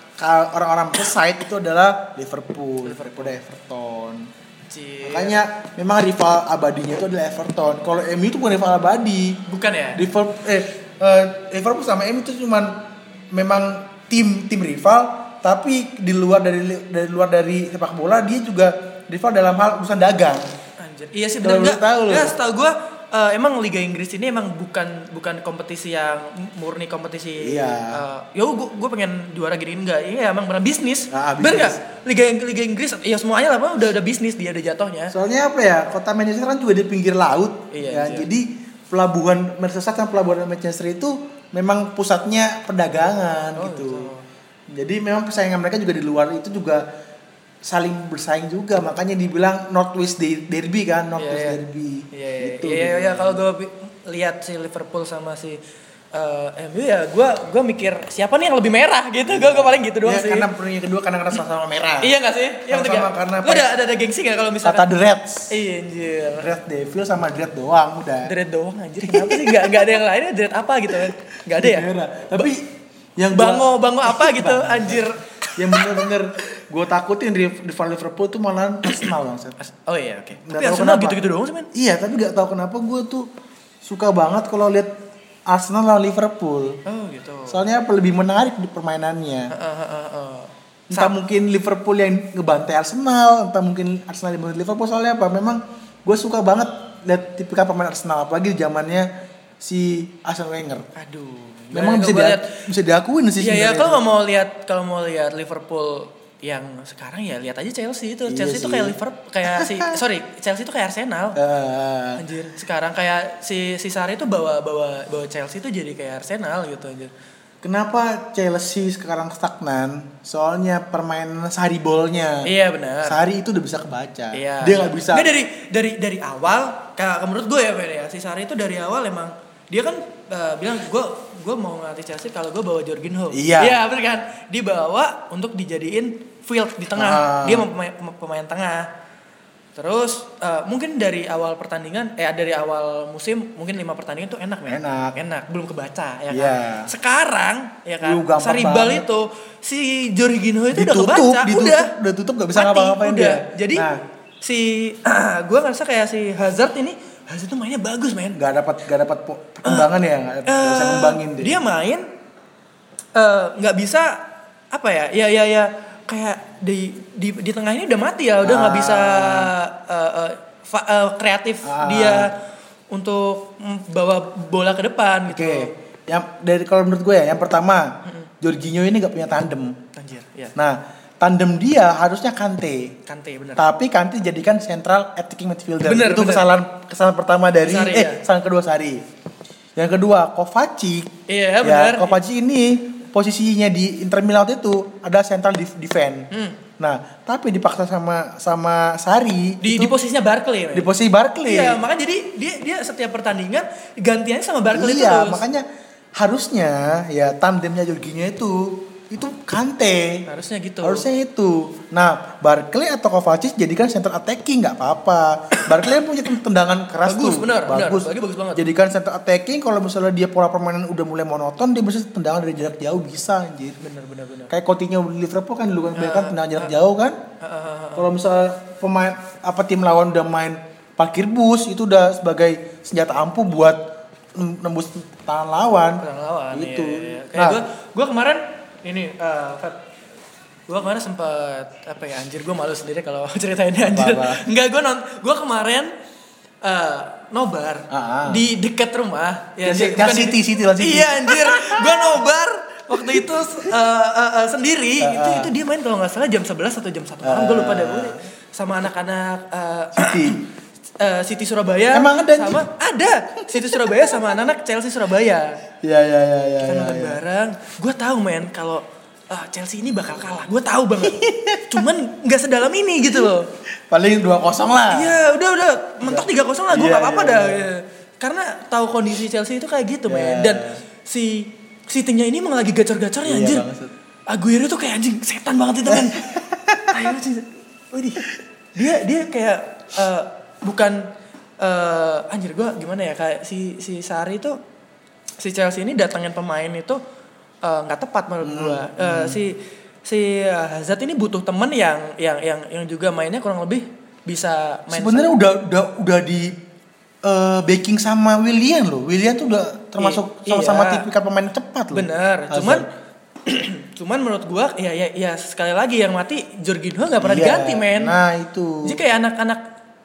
S2: orang-orang Merseyside itu adalah Liverpool, Liverpool dan Everton.
S1: Anjir.
S2: Makanya memang rival abadinya itu adalah Everton. Kalau MU itu bukan rival abadi.
S1: bukan ya?
S2: Liverpool eh, eh, Liverpool sama MU itu cuman memang tim tim rival tapi di luar dari dari luar dari sepak bola dia juga rival dalam hal urusan dagang.
S1: Anjir. Iya sih benar enggak.
S2: tahu.
S1: Ya, setahu gua eh, emang Liga Inggris ini emang bukan bukan kompetisi yang murni kompetisi
S2: Iya.
S1: yo gua, gua pengen juara gini enggak. Iya emang benar bisnis.
S2: Ah,
S1: Bener
S2: bisnis.
S1: nggak? Liga Liga Inggris ya semuanya lah udah udah bisnis dia ada jatuhnya.
S2: Soalnya apa ya? Kota Manchester kan juga di pinggir laut.
S1: Iya,
S2: ya,
S1: iya.
S2: jadi pelabuhan Merseyside dan pelabuhan Manchester itu memang pusatnya perdagangan
S1: Oh,
S2: gitu.
S1: gitu.
S2: Jadi memang persaingan mereka juga di luar itu juga saling bersaing juga. Makanya dibilang Northwest De- Derby kan, Northwest
S1: Iya, iya.
S2: Derby.
S1: Iya iya
S2: Gitu.
S1: iya, iya, iya. kalau pi- lihat si Liverpool sama si eh, MU ya gua gua mikir siapa nih yang lebih merah gitu. Gua, gua paling gitu doang
S2: Ya,
S1: sih.
S2: karena yang kedua karena karena sama-sama merah.
S1: Iya gak sih? Iya betul
S2: Sama-sama
S1: gak?
S2: karena
S1: Lu
S2: apa
S1: ada,
S2: ya?
S1: ada, gengsi gak kalau
S2: Kata
S1: misalkan
S2: The Reds.
S1: Iya anjir
S2: Red Devil sama Dread doang udah.
S1: Dread doang anjir Kenapa sih gak, gak ada yang lainnya Dread apa gitu kan Gak ada ya
S2: Merah. Tapi yang
S1: Bango Bango apa gitu Anjir
S2: yang bener-bener gue takutin di rival Liverpool tuh malah Arsenal bang Seth.
S1: Oh iya oke
S2: Nggak
S1: Tapi Arsenal gitu-gitu doang sih men
S2: Iya tapi nggak tahu kenapa gue tuh suka banget kalau lihat Arsenal lawan Liverpool.
S1: Oh gitu
S2: Soalnya apa lebih menarik di permainannya. Entah mungkin Liverpool yang ngebantai Arsenal, entah mungkin Arsenal yang ngebantai Liverpool soalnya apa? Memang gue suka banget lihat tipikal pemain Arsenal apalagi di zamannya si Arsene Wenger.
S1: Aduh
S2: Memang bisa dia, bisa diakuin sih.
S1: Iya ya kalau mau lihat kalau mau lihat Liverpool yang sekarang ya lihat aja Chelsea itu
S2: Iya
S1: Chelsea itu kayak Liverpool kayak si sorry Chelsea itu kayak Arsenal
S2: Eh,
S1: anjir sekarang kayak si si Sari itu bawa bawa bawa Chelsea itu jadi kayak Arsenal gitu anjir
S2: Kenapa Chelsea sekarang stagnan? Soalnya permainan sehari bolnya.
S1: iya benar
S2: Sehari itu udah bisa kebaca.
S1: Iya.
S2: Dia nggak bisa.
S1: Nggak, dari dari dari awal kayak menurut gue ya Fer, ya si Sari itu dari awal emang dia kan eh, bilang gue gue mau ngelatih Chelsea kalau gue bawa Jorginho.
S2: Iya.
S1: Iya bener kan. Dibawa untuk dijadiin field di tengah.
S2: Ah.
S1: Dia pemain, pemain tengah. Terus eh, mungkin dari awal pertandingan, eh dari awal musim mungkin lima pertandingan tuh enak men.
S2: Enak.
S1: Enak, belum kebaca ya kan.
S2: Iya.
S1: Sekarang ya kan.
S2: Lu
S1: Saribal
S2: banget.
S1: itu si Jorginho itu udah
S2: Ditutup,
S1: kebaca,
S2: ditutup,
S1: udah.
S2: udah tutup gak bisa ngapa-ngapain
S1: udah.
S2: dia.
S1: Jadi
S2: Nah.
S1: si gua ngerasa kayak si Hazard ini Hazard tuh mainnya bagus men.
S2: Gak dapat gak dapat perkembangan ya, gak, bisa
S1: Eh,
S2: ngembangin dia.
S1: Dia main eh, nggak bisa apa ya? Ya ya ya kayak di di di tengah ini udah mati ya, udah nggak
S2: Ah.
S1: bisa eh, fa- eh, kreatif
S2: Ah.
S1: dia untuk bawa bola ke depan
S2: Oke,
S1: gitu.
S2: yang dari kalau menurut gue ya, yang pertama, Jorginho ini gak punya tandem.
S1: Anjir, ya.
S2: Nah, tandem dia harusnya Kante.
S1: Kante bener.
S2: Tapi Kante jadikan central attacking midfielder.
S1: Bener,
S2: itu
S1: bener.
S2: kesalahan kesalahan pertama dari
S1: Sari,
S2: eh
S1: ya.
S2: kesalahan kedua Sari. Yang kedua Kovacic.
S1: Iya,
S2: ya. Kovacic ini posisinya di Inter Milan itu ada central def- defense.
S1: Hmm.
S2: Nah, tapi dipaksa sama sama Sari
S1: Di
S2: itu
S1: di posisinya Barkley.
S2: di posisi Barkley.
S1: Iya, makanya jadi dia dia setiap pertandingan gantiannya sama Barkley
S2: iya,
S1: terus.
S2: makanya harusnya ya tandemnya Jorginho itu itu Kante.
S1: harusnya gitu.
S2: Harusnya itu. Nah, Barkley atau Kovacic jadikan center attacking nggak apa-apa. Barkley punya tendangan keras
S1: Bagus,
S2: tuh.
S1: benar, benar.
S2: bagus.
S1: Barkley bagus banget.
S2: Jadikan center attacking kalau misalnya dia pola permainan udah mulai monoton, dia bisa tendangan dari jarak jauh bisa anjir.
S1: bener bener bener.
S2: Kayak Coutinho di Liverpool kan dulu kan
S1: Ah,
S2: kan tendangan jarak jauh kan.
S1: Ah, ah, ah, ah.
S2: Kalau misalnya pemain apa tim lawan udah main parkir bus itu udah sebagai senjata ampuh buat nembus tahan lawan.
S1: Perang lawan.
S2: Gitu.
S1: Iya, iya, iya. Kayak
S2: Nah,
S1: gue kemarin ini eh Fat, gue kemarin sempet apa ya anjir gue malu sendiri kalau ceritainnya anjir. Enggak gue non gue kemarin eh nobar
S2: Ah, ah.
S1: di dekat rumah
S2: Ya,
S1: bukan
S2: City,
S1: di-
S2: City, City.
S1: Iya anjir, gue nobar waktu itu eh, eh, eh, sendiri
S2: Ah,
S1: itu
S2: ah.
S1: itu dia main kalau nggak salah jam 11 atau jam 1 malam gue lupa deh
S2: Ah.
S1: gue sama anak-anak eh,
S2: City.
S1: eh, City Surabaya
S2: Emang ada,
S1: sama ada City Surabaya sama anak-anak Chelsea Surabaya
S2: Iya iya iya iya.
S1: kita
S2: iya,
S1: nonton
S2: iya.
S1: bareng gue tahu men kalau ah, Chelsea ini bakal kalah gue tahu banget cuman nggak sedalam ini gitu loh
S2: Paling 2-0 lah.
S1: iya udah udah mentok tiga kosong lah gue
S2: Iya,
S1: nggak apa-apa
S2: iya,
S1: dah
S2: iya.
S1: ya. karena tahu kondisi Chelsea itu kayak gitu
S2: Iya.
S1: men dan si timnya ini emang lagi gacor-gacornya
S2: Iya,
S1: anjir
S2: banget.
S1: Aguero tuh kayak anjing setan banget itu men Ayo sih Widih. dia dia kayak eh, bukan eh, anjir gue gimana ya kayak si si Sari itu si Chelsea ini datangin pemain itu eh, nggak tepat menurut
S2: Hmm,
S1: gua. Eh, si si Hazard ini butuh temen yang yang yang yang juga mainnya kurang lebih bisa main.
S2: Sebenarnya udah udah udah di eh, backing sama William loh. William tuh udah termasuk sama-sama
S1: iya.
S2: tipikal pemain cepat loh.
S1: bener.
S2: Hazard.
S1: Cuman cuman menurut gua ya ya ya sekali lagi yang mati Jorginho nggak pernah
S2: Iya.
S1: diganti men.
S2: Nah, itu.
S1: Jadi kayak anak-anak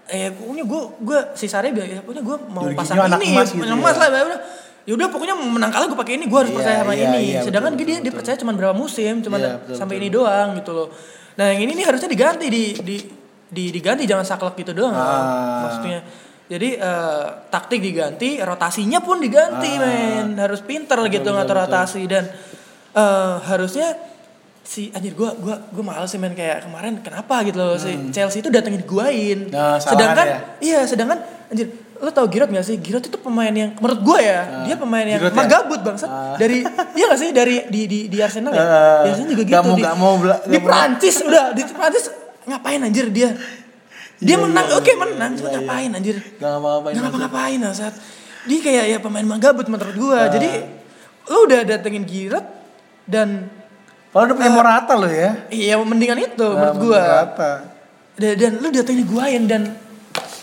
S1: eh pokoknya gue gue si Sari bilang ya pokoknya gue mau pasang
S2: anak
S1: ini
S2: emas gitu
S1: emas
S2: ya.
S1: lah ya udah ya udah pokoknya menang kalah gue pakai ini gue harus
S2: Iya,
S1: percaya sama
S2: iya,
S1: ini
S2: iya,
S1: sedangkan
S2: betul,
S1: dia dia
S2: betul,
S1: percaya cuma berapa musim cuma
S2: Iya, betul,
S1: sampai
S2: betul.
S1: ini doang gitu loh nah yang ini nih harusnya diganti di di, di diganti jangan saklek gitu doang
S2: Ah.
S1: maksudnya jadi eh, taktik diganti rotasinya pun diganti
S2: Ah.
S1: men harus pinter gitu
S2: betul,
S1: ngatur
S2: betul.
S1: rotasi dan eh, harusnya si anjir gua gua gua males sih main kayak kemarin kenapa gitu loh si Chelsea itu datengin guain
S2: Hmm. Nah,
S1: sedangkan
S2: ya?
S1: iya sedangkan anjir lo tau Giroud gak sih Giroud itu pemain yang menurut gua ya dia pemain yang
S2: Giroud ya?
S1: magabut bangsat
S2: Ah.
S1: dari iya gak sih dari di di di Arsenal ya
S2: Ah.
S1: di Arsenal juga
S2: Gak
S1: gitu
S2: mau-
S1: di,
S2: gak mau bela-
S1: di
S2: gak
S1: Prancis udah di Prancis ngapain anjir dia dia
S2: Iya,
S1: menang
S2: iya,
S1: oke
S2: iya.
S1: menang cuma
S2: Iya, iya.
S1: ngapain anjir
S2: Gak ngapa-ngapain.
S1: Gak ngapa-ngapain saat dia kayak ya pemain magabut menurut gua.
S2: Ah.
S1: Jadi lu udah datengin Giroud dan
S2: Kalau udah punya Morata loh ya.
S1: iya mendingan itu
S2: Nah,
S1: menurut gua.
S2: Morata.
S1: Dan, dan lu datengin Higuain dan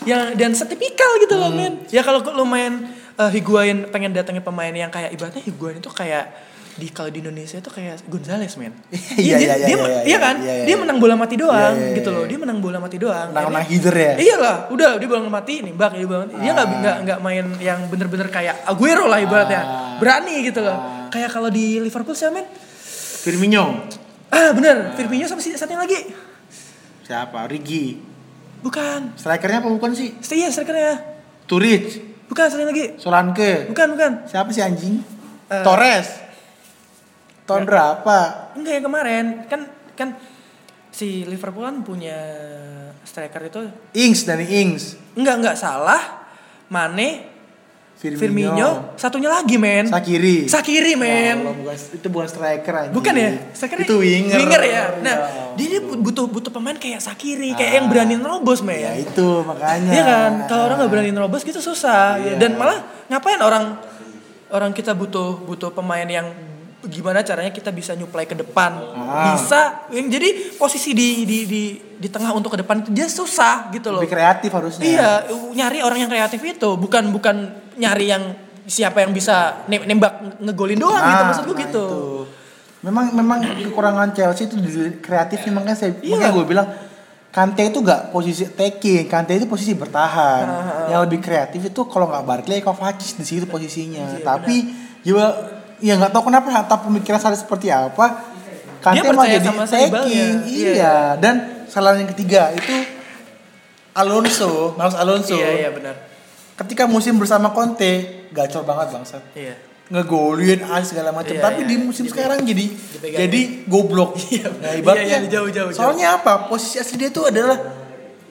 S1: yang dan setipikal gitu
S2: Hmm.
S1: loh men. Ya kalau lu main uh, Higuain pengen datengin pemain yang kayak ibaratnya Higuain itu kayak di kalau di Indonesia itu kayak Gonzales men.
S2: Iya,
S1: dia,
S2: iya,
S1: dia,
S2: iya,
S1: dia-
S2: iya,
S1: iya kan?
S2: iya, iya,
S1: dia
S2: iya.
S1: menang bola mati doang
S2: Iya, iya,
S1: gitu loh. Dia menang bola mati doang.
S2: Menang-menang
S1: Akhirnya-
S2: header ya.
S1: Iyalah, udah dia bola mati nih, bak dia bola mati. Dia nggak
S2: Ah.
S1: nggak nggak main yang bener-bener kayak Aguero lah ibaratnya.
S2: Ah.
S1: Berani gitu loh.
S2: Ah.
S1: Kayak kalau di Liverpool siapa men?
S2: Firmino.
S1: Ah bener, Firmino sama si satu yang lagi.
S2: Siapa? Rigi.
S1: Bukan.
S2: Strikernya apa bukan sih?
S1: Iya, strikernya.
S2: Turic.
S1: Bukan, satu yang lagi.
S2: Solanke.
S1: Bukan, bukan.
S2: Siapa sih anjing?
S1: Eh.
S2: Torres. Tahun berapa?
S1: Enggak yang kemarin. Kan kan si Liverpool kan punya striker itu
S2: Ings dari Ings.
S1: enggak enggak salah. Mane
S2: Firmino.
S1: Firmino, satunya lagi men.
S2: Sakiri.
S1: Sakiri men.
S2: Ya Allah, bukan, itu bukan striker anjing.
S1: Bukan ya? Sakiri
S2: Itu winger.
S1: Winger ya. Nah,
S2: Ya.
S1: dia, butuh butuh pemain kayak Sakiri, kayak
S2: Ah.
S1: yang berani nerobos men.
S2: Ya itu makanya.
S1: Iya kan? Kalau orang nggak berani nerobos gitu susah.
S2: Iya.
S1: Dan malah ngapain orang orang kita butuh butuh pemain yang gimana caranya kita bisa nyuplai ke depan.
S2: Ah.
S1: Bisa. Yang jadi posisi di di di di tengah untuk ke depan itu dia susah gitu loh.
S2: Lebih kreatif harusnya.
S1: Iya, nyari orang yang kreatif itu bukan bukan nyari yang siapa yang bisa nem- nembak ngegolin doang gitu
S2: Nah,
S1: maksud gue
S2: nah
S1: gitu.
S2: itu. Memang memang kekurangan Chelsea itu di kreatifnya makanya saya
S1: Iya.
S2: makanya gue bilang Kante itu gak posisi attacking, Kante itu posisi bertahan.
S1: Ah,
S2: Yang lebih kreatif itu kalau nggak Barkley, Kovacic di situ posisinya.
S1: Iya,
S2: Tapi juga ya nggak tahu kenapa atau pemikiran saya seperti apa. Kante
S1: Dia
S2: mau jadi
S1: sama
S2: attacking,
S1: Iya.
S2: iya. Dan kesalahan yang ketiga itu Alonso, Marcos Alonso.
S1: Iya iya benar.
S2: Ketika musim bersama Conte, gacor banget bangsat
S1: Iya.
S2: ngegolin ah segala macam
S1: Iya,
S2: tapi
S1: iya.
S2: di musim sekarang jadi
S1: Dipegang.
S2: jadi goblok
S1: Iya,
S2: nah
S1: iya,
S2: ibaratnya
S1: iya, jauh, jauh, jauh.
S2: soalnya apa posisi asli dia itu adalah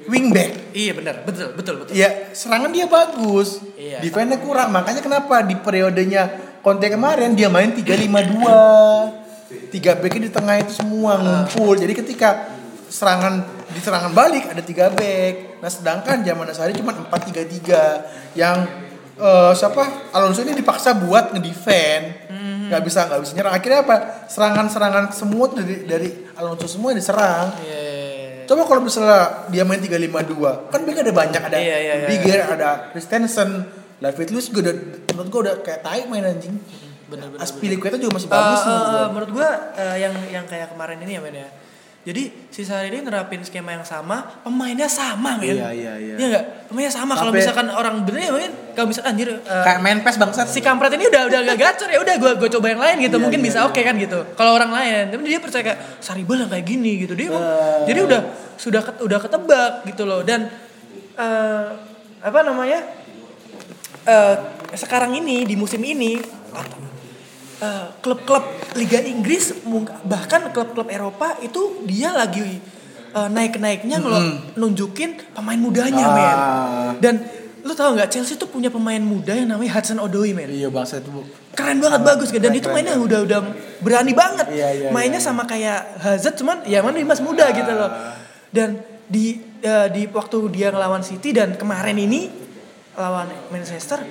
S2: wingback
S1: Iya benar, betul betul betul.
S2: ya serangan dia bagus
S1: Iya.
S2: defense kurang makanya kenapa di periodenya Conte kemarin dia main 3-5-2 tiga back di tengah itu semua ngumpul jadi ketika serangan di serangan balik ada tiga back nah sedangkan zaman Asari cuma 4-3-3 yang eh, siapa Alonso ini dipaksa buat ngedefend nggak bisa nggak bisa nyerang akhirnya apa serangan-serangan semua tuh dari dari Alonso semua diserang
S1: Iya.
S2: Coba kalau misalnya dia main 352, kan back ada banyak ada
S1: Iya, iya, iya.
S2: Bigger, ada Christensen, David Luiz juga udah menurut gua udah kayak tai main anjing.
S1: Bener, bener,
S2: Aspilicueta juga masih bagus menurut gua.
S1: eh, menurut gua eh, yang yang kayak kemarin ini ya men ya. Jadi si Sarri ini nerapin skema yang sama, pemainnya sama men.
S2: Iya, iya, iya.
S1: Iya nggak? Pemainnya sama. Kalau misalkan orang bener ya men, kalau misalkan anjir eh,
S2: Kayak main PES bangsat.
S1: si kampret ini udah udah gak gacor ya udah gue gue coba yang lain gitu
S2: Iya,
S1: mungkin
S2: iya,
S1: bisa
S2: iya.
S1: oke kan gitu kalau orang lain tapi dia percaya kayak Saribel yang kayak gini gitu dia
S2: Eh.
S1: jadi udah sudah ket- udah ketebak gitu loh dan eh, apa namanya eh, sekarang ini di musim ini eh, klub-klub Liga Inggris bahkan klub-klub Eropa itu dia lagi eh, naik-naiknya ngelo nunjukin pemain mudanya
S2: Ah.
S1: men dan lu tahu nggak Chelsea tuh punya pemain muda yang namanya Hudson Odoi men.
S2: Iya bangsat itu.
S1: keren banget bagus kan? Dan
S2: keren,
S1: itu
S2: keren,
S1: mainnya udah udah berani banget.
S2: Iya, iya,
S1: mainnya
S2: iya,
S1: sama kayak Hazard cuman ya mana masih muda gitu loh. Dan di eh, di waktu dia ngelawan City dan kemarin ini lawan Manchester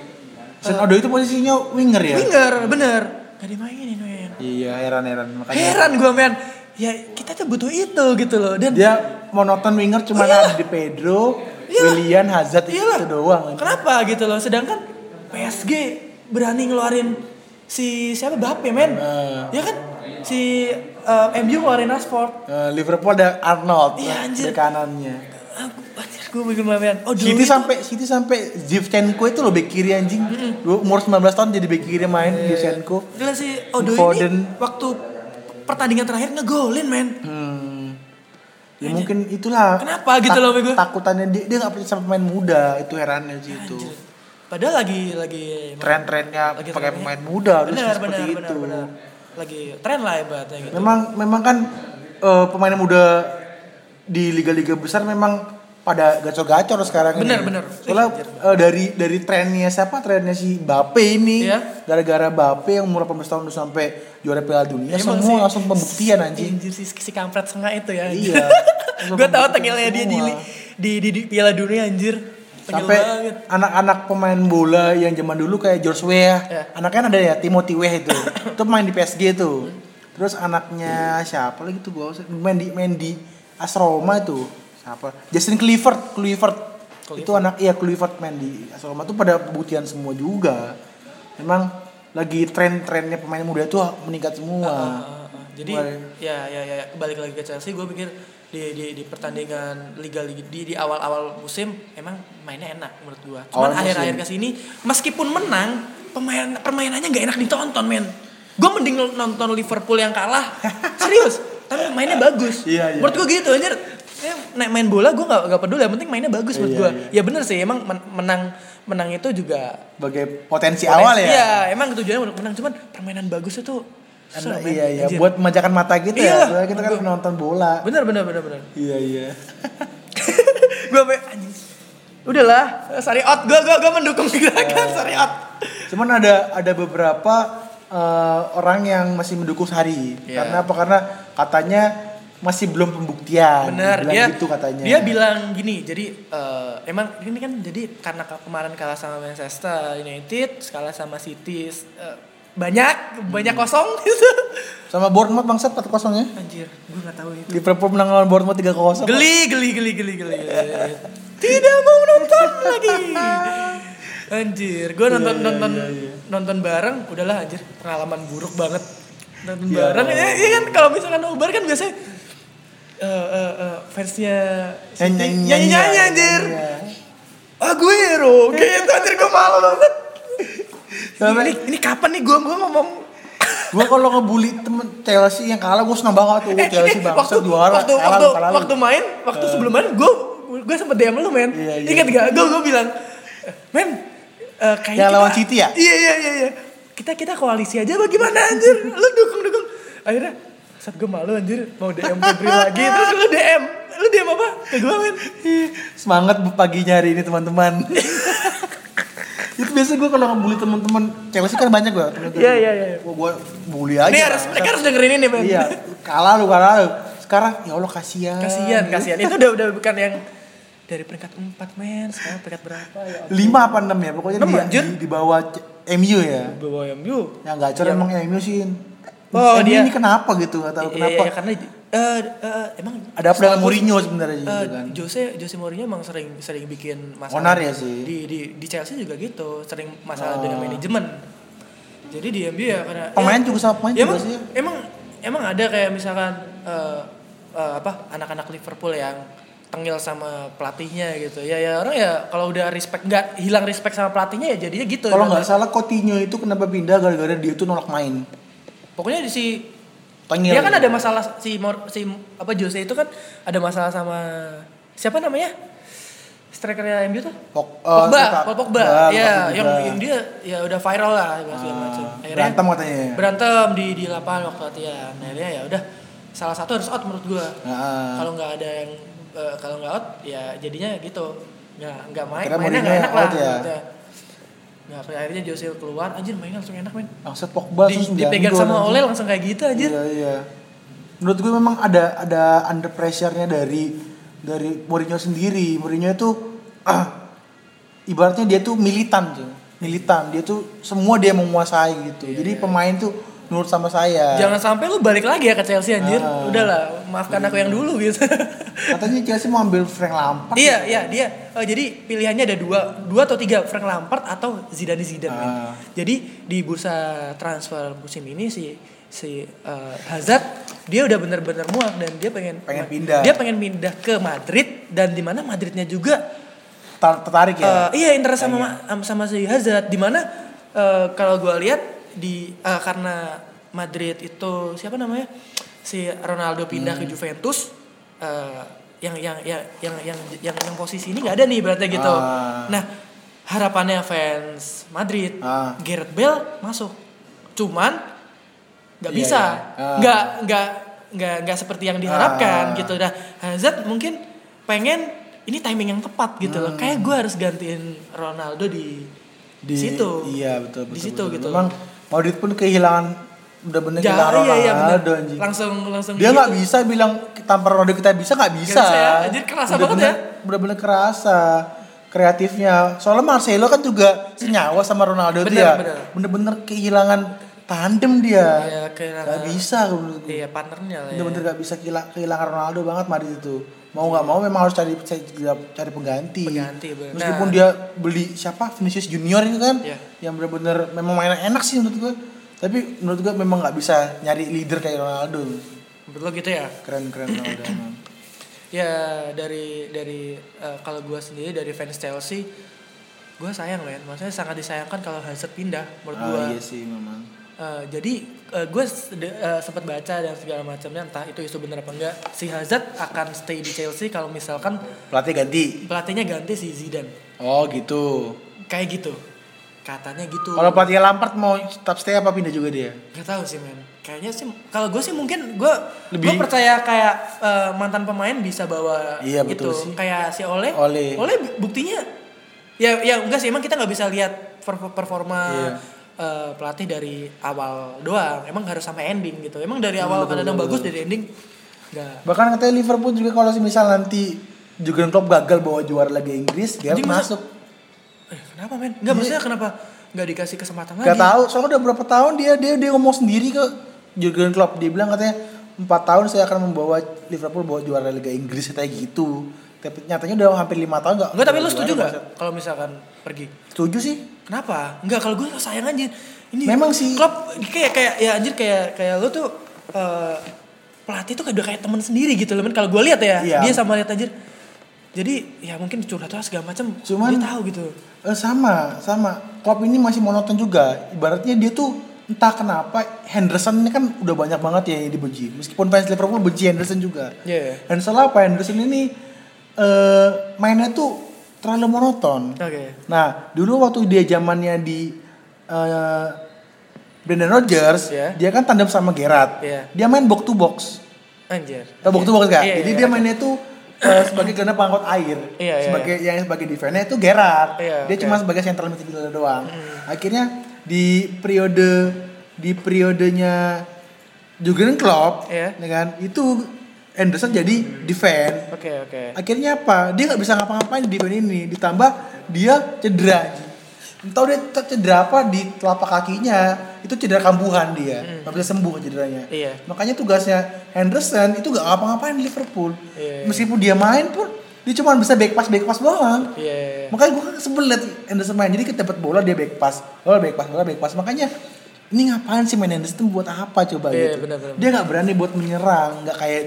S2: Sen Odo itu posisinya winger ya?
S1: winger bener gak dimainin men
S2: Iya heran-heran makanya.
S1: heran gue men ya kita tuh butuh itu gitu loh dan
S2: Dia monoton winger cuma
S1: Iya.
S2: ada di Pedro,
S1: Iya.
S2: Willian, Hazard
S1: Iyalah.
S2: itu doang.
S1: Kenapa gitu loh? Sedangkan PSG berani ngeluarin si siapa Bape men?
S2: Eh.
S1: Ya kan? Si eh, MU ngeluarin Rashford.
S2: Eh, Liverpool ada Arnold
S1: Iya, anjir.
S2: di kanannya.
S1: Gue bikin men. Oh, dulu itu-
S2: sampai City sampai Zivchenko itu loh bek kiri anjing. Dua- Umur 19 tahun jadi bek kiri main Zivchenko.
S1: Gila si Odo
S2: Foden.
S1: ini waktu pertandingan terakhir ngegolin men.
S2: Hmm. Ya mungkin itulah.
S1: Kenapa gitu loh, bego?
S2: Takutannya dia dia nggak percaya sama pemain muda itu herannya sih itu.
S1: Padahal lagi lagi
S2: Tren-trennya pakai pemain muda harus seperti
S1: benar,
S2: itu.
S1: benar, benar. Lagi tren lah ibaratnya gitu.
S2: Memang memang kan eh, pemain muda di liga-liga besar memang pada gacor-gacor sekarang
S1: Bener,
S2: ini.
S1: bener.
S2: Soalnya eh, dari dari trennya siapa? Trennya si Bape ini.
S1: Iya.
S2: Gara-gara Bape yang umur 18 tahun udah sampai juara Piala Dunia
S1: Emang
S2: semua
S1: sih,
S2: langsung pembuktian anjing.
S1: Anjir si, si kampret setengah itu ya.
S2: Iya.
S1: gue tahu tengilnya dia di, di, di, di Piala Dunia anjir.
S2: Sampai
S1: banget.
S2: anak-anak pemain bola yang zaman dulu kayak George Weah,
S1: Ya.
S2: anaknya ada ya Timothy Weah itu, itu main di PSG tuh. Terus anaknya siapa lagi tuh gua main di main di AS Roma itu siapa? Justin Clifford, Clifford. Itu anak iya Clifford main di AS Roma tuh pada pembuktian semua juga. Memang lagi tren-trennya pemain muda tuh meningkat semua.
S1: Ah, ah, ah. Jadi
S2: Mulai.
S1: ya ya ya balik lagi ke Chelsea gue pikir di di, di pertandingan liga di di awal-awal musim emang mainnya enak menurut gue. Cuman akhir-akhir
S2: musim.
S1: ke sini meskipun menang pemain permainannya nggak enak ditonton men. Gue mending nonton Liverpool yang kalah serius. Tapi mainnya bagus.
S2: Iya, iya.
S1: Menurut gue gitu anjir. Ya, naik main bola gue gak, gak peduli yang penting mainnya bagus menurut
S2: Iya,
S1: gue.
S2: iya.
S1: Ya bener sih emang men- menang menang itu juga
S2: Sebagai potensi awal ya.
S1: Iya, emang tujuannya menang cuman permainan bagus itu men.
S2: iya iya
S1: Anjir.
S2: buat memanjakan mata kita
S1: Iya.
S2: ya. Soalnya kita kan nonton bola.
S1: bener bener bener bener
S2: Iya iya.
S1: gue sampe anjing udahlah sorry out gue gue gue mendukung gerakan
S2: Iya.
S1: sorry out
S2: Cuman ada ada beberapa eh, orang yang masih mendukung Sari.
S1: Iya.
S2: Karena apa? Karena katanya masih belum pembuktian.
S1: bener
S2: Bilang
S1: dia
S2: gitu katanya.
S1: dia bilang gini jadi eh, emang ini kan jadi karena ke- kemarin kalah sama Manchester United kalah sama City eh, banyak banyak kosong gitu
S2: sama Bournemouth bangsat 4-0 ya.
S1: anjir gue nggak tahu itu
S2: Liverpool menang lawan Bournemouth 3-0.
S1: geli geli geli geli geli tidak mau nonton lagi anjir gue nonton
S2: iya,
S1: nonton
S2: iya, iya.
S1: nonton bareng udahlah anjir pengalaman buruk banget nonton
S2: Iya.
S1: bareng ya, ya kan kalau misalkan nobar kan biasanya eh eh, eh, fansnya City
S2: Nyanyi
S1: nyanyi nyanyi anjir.
S2: Iya.
S1: Aguero gitu anjir gue malu banget. Ini, ini kapan nih gue gue ngomong?
S2: Gua kalau ngebully temen Chelsea yang kalah gua senang banget. Tuh. Chelsea
S1: Eh,
S2: bangsat juara.
S1: waktu
S2: kalah
S1: waktu,
S2: kalah.
S1: waktu main waktu sebelum main gue gue sempet DM lu men.
S2: Iya, iya.
S1: ingat gak gue gue bilang men eh, kayaknya
S2: Yang lawan
S1: kita-
S2: City ya?
S1: iya iya iya iya. Kita kita koalisi aja bagaimana anjir? Lu dukung dukung. Akhirnya saat gue malu anjir mau DM Febri lagi terus lu DM lu DM apa ke gue men
S2: Semangat paginya hari ini teman-teman. itu biasa gue kalau ngebully teman-teman Chelsea kan banyak gue.
S1: Iya, iya, iya.
S2: Gue gua bully aja.
S1: ini harus mereka harus dengerin ini men
S2: Iya, kalah lu, kalah lu. Sekarang ya Allah kasihan.
S1: kasihan kasihan itu udah udah bukan yang dari peringkat 4 men sekarang peringkat berapa ya
S2: Lima apa enam ya? Pokoknya
S1: Enam,
S2: di,
S1: anjir.
S2: di, di bawah MU ya.
S1: bawa MU
S2: Yang gacor
S1: Yang-
S2: emang MU sih.
S1: Oh,
S2: MU
S1: dia-
S2: ini kenapa gitu? Gak tahu
S1: Iya,
S2: kenapa.
S1: iya, karena eh, eh, emang
S2: Ada apa dengan Mourinho sebenarnya
S1: Eh,
S2: gitu kan.
S1: Jose Jose Mourinho emang sering sering bikin masalah.
S2: Onar ya sih.
S1: Di di di Chelsea juga gitu, sering masalah
S2: Ah.
S1: dengan manajemen. Jadi di MU ya karena
S2: Pemain
S1: ya,
S2: juga sama pemain
S1: ya
S2: juga
S1: emang,
S2: sih.
S1: emang emang ada kayak misalkan eh, eh, apa anak-anak Liverpool yang tengil sama pelatihnya gitu. Ya ya orang ya kalau udah respect nggak hilang respect sama pelatihnya ya jadinya gitu.
S2: Kalau nggak salah Coutinho itu kenapa pindah gara-gara dia tuh nolak main.
S1: Pokoknya di si
S2: Tengil.
S1: dia kan ada masalah si Mor, si apa Jose itu kan ada masalah sama siapa namanya strikernya MU tuh
S2: Pok- eh,
S1: Pogba? Paul Pogba, ya
S2: Pogba
S1: yang, yang dia ya udah viral lah segala
S2: Ah,
S1: macam. Akhirnya
S2: berantem katanya ya?
S1: Berantem di di lapangan waktu latihan. Akhirnya ya udah salah satu harus out menurut gua.
S2: Nah,
S1: Kalau nggak ada yang eh, kalau nggak out ya jadinya gitu. Nggak nggak main, mainnya nggak enak lah.
S2: out ya?
S1: maksudnya. Nggak, akhirnya Jose keluar, anjir mainnya langsung enak men.
S2: Maksud Pogba
S1: Di,
S2: langsung
S1: dipegang sama
S2: langsung.
S1: Ole langsung kayak gitu anjir.
S2: Iya iya. Menurut gue memang ada ada under pressure-nya dari dari Mourinho sendiri. Mourinho itu ah, ibaratnya dia tuh militan tuh. Militan, dia tuh semua dia menguasai gitu. Jadi pemain tuh menurut sama saya.
S1: Jangan sampai lu balik lagi ya ke Chelsea anjir.
S2: Ah.
S1: Udahlah, maafkan aku yang dulu gitu.
S2: Katanya Chelsea mau ambil Frank Lampard.
S1: iya, iya, dia. eh, jadi pilihannya ada dua, dua atau tiga Frank Lampard atau Zidane Zidane. men.
S2: Ah.
S1: Jadi di bursa transfer musim ini si si eh, Hazard dia udah bener-bener muak dan dia pengen
S2: Pengen pindah.
S1: Dia pengen pindah ke Madrid dan di mana Madridnya juga
S2: Tar- tertarik ya.
S1: Eh, iya interest sama sama, si Hazard di mana eh, kalau gua lihat di eh, karena Madrid itu siapa namanya si Ronaldo pindah
S2: Hmm.
S1: ke Juventus eh, yang, yang yang yang yang yang yang posisi ini nggak ada nih berarti gitu.
S2: Ah.
S1: Nah harapannya fans Madrid
S2: Ah.
S1: Gareth Bale masuk, cuman nggak
S2: Iya,
S1: bisa,
S2: iya. Ah.
S1: nggak nggak nggak nggak seperti yang diharapkan
S2: Ah.
S1: gitu. Nah Hazard mungkin pengen ini timing yang tepat gitu loh. Kayak gue harus gantiin Ronaldo di, di situ.
S2: Iya betul betul.
S1: Di situ
S2: betul.
S1: gitu.
S2: Memang Madrid pun kehilangan udah bener kehilangan
S1: iya, iya, bener.
S2: Ronaldo anjing.
S1: Langsung langsung
S2: Dia
S1: gitu.
S2: nggak bisa bilang tanpa Ronaldo kita bisa nggak bisa.
S1: bisa ya, anjir kerasa banget ya.
S2: Bener-bener kerasa kreatifnya. Soalnya Marcelo kan juga senyawa sama Ronaldo
S1: Bener, bener.
S2: Bener-bener kehilangan tandem dia.
S1: Iya, kehilangan-
S2: Gak bisa menurut gue.
S1: Iya partnernya lah ya.
S2: Bener-bener gak bisa kehilang- kehilangan Ronaldo banget Madrid itu. Mau nggak mau memang harus cari cari pengganti.
S1: Pengganti, bener.
S2: Meskipun
S1: Nah.
S2: dia beli siapa Vinicius Junior itu kan,
S1: Iya.
S2: yang bener-bener memang mainan enak sih menurut gue. Tapi menurut gue memang nggak bisa nyari leader kayak Ronaldo.
S1: Betul gitu ya.
S2: Keren keren Ronaldo.
S1: Ya dari dari eh, kalau gue sendiri dari fans Chelsea, gue sayang men. Maksudnya sangat disayangkan kalau Hazard pindah menurut gue.
S2: Ah, iya sih memang.
S1: Eh, jadi gue sempat baca dan segala macamnya entah itu isu benar apa enggak si Hazard akan stay di Chelsea kalau misalkan
S2: Pelatih ganti.
S1: pelatihnya ganti si Zidane
S2: Oh gitu.
S1: kayak gitu Katanya gitu.
S2: Kalau pelatih Lampard mau tetap stay apa pindah juga dia?
S1: Gak tahu sih men. Kayaknya sih kalau gue sih mungkin gue
S2: Lebih-
S1: gue percaya kayak eh, mantan pemain bisa bawa
S2: Iya,
S1: gitu.
S2: betul sih.
S1: Kayak si Ole.
S2: Ole.
S1: buktinya ya ya enggak sih emang kita nggak bisa lihat per- performa
S2: Iya.
S1: Eh, pelatih dari awal doang. Emang harus sampai ending gitu. Emang dari awal kadang-kadang bagus dari ending enggak.
S2: Bahkan katanya Liverpool juga kalau misal nanti Jurgen Klopp gagal bawa juara Liga Inggris, dia
S1: masa-
S2: masuk.
S1: Eh, kenapa men? Enggak maksudnya kenapa nggak dikasih kesempatan lagi?
S2: Gak tahu, soalnya udah berapa tahun dia dia dia ngomong sendiri ke Jurgen Klopp. Dia bilang katanya empat tahun saya akan membawa Liverpool bawa juara Liga Inggris kayak gitu. Tapi nyatanya udah hampir lima tahun gak?
S1: Enggak tapi lu setuju nggak kalau misalkan pergi?
S2: Setuju sih.
S1: Kenapa? Enggak kalau gue sayang anjir. Ini
S2: Memang sih.
S1: Klopp kayak kayak ya anjir kayak kayak lu tuh eh, pelatih tuh udah kayak teman sendiri gitu loh. Kalau gue lihat ya,
S2: Iya.
S1: dia sama lihat anjir. Jadi ya mungkin curhat lah segala macam.
S2: Cuman-
S1: dia tahu gitu.
S2: Eh, sama, sama. Klopp ini masih monoton juga. Ibaratnya dia tuh entah kenapa Henderson ini kan udah banyak banget ya yang dibenci. Meskipun fans Liverpool benci Henderson juga.
S1: Iya.
S2: Henderson apa? Henderson ini eh mainnya tuh terlalu monoton.
S1: Oke.
S2: Nah, dulu waktu dia zamannya di eh Brendan Rodgers,
S1: Iya.
S2: dia kan tandem sama Gerrard.
S1: Iya.
S2: Dia main box to box.
S1: Anjir.
S2: Tahu box to box gak?
S1: Iya,
S2: Jadi
S1: iya,
S2: dia
S1: iya.
S2: mainnya tuh eh, sebagai gelandang pengangkut air.
S1: Iya, iya,
S2: sebagai yang sebagai defense itu Gerrard.
S1: Iya,
S2: dia
S1: oke.
S2: cuma sebagai central midfielder doang. Akhirnya di periode di periodenya Jurgen Klopp,
S1: Iya.
S2: ya kan? Itu Henderson jadi defense.
S1: Oke oke.
S2: Akhirnya apa? Dia nggak bisa ngapa-ngapain di defense ini. Ditambah dia cedera. Entah dia cedera apa di telapak kakinya. Itu cedera kambuhan dia. Nggak bisa sembuh cederanya.
S1: Hmm. Iya.
S2: Makanya tugasnya Henderson itu nggak ngapa-ngapain di Liverpool.
S1: Iya.
S2: Meskipun dia main pun dia cuma bisa back pass back pass doang.
S1: Iya. iya, iya.
S2: Makanya gue kan sebel liat Henderson main. Jadi dapat bola dia back pass, bola back pass, bola back pass. Makanya ini ngapain sih main Henderson buat apa coba
S1: Iya,
S2: gitu?
S1: benar, benar,
S2: dia nggak berani buat menyerang, nggak kayak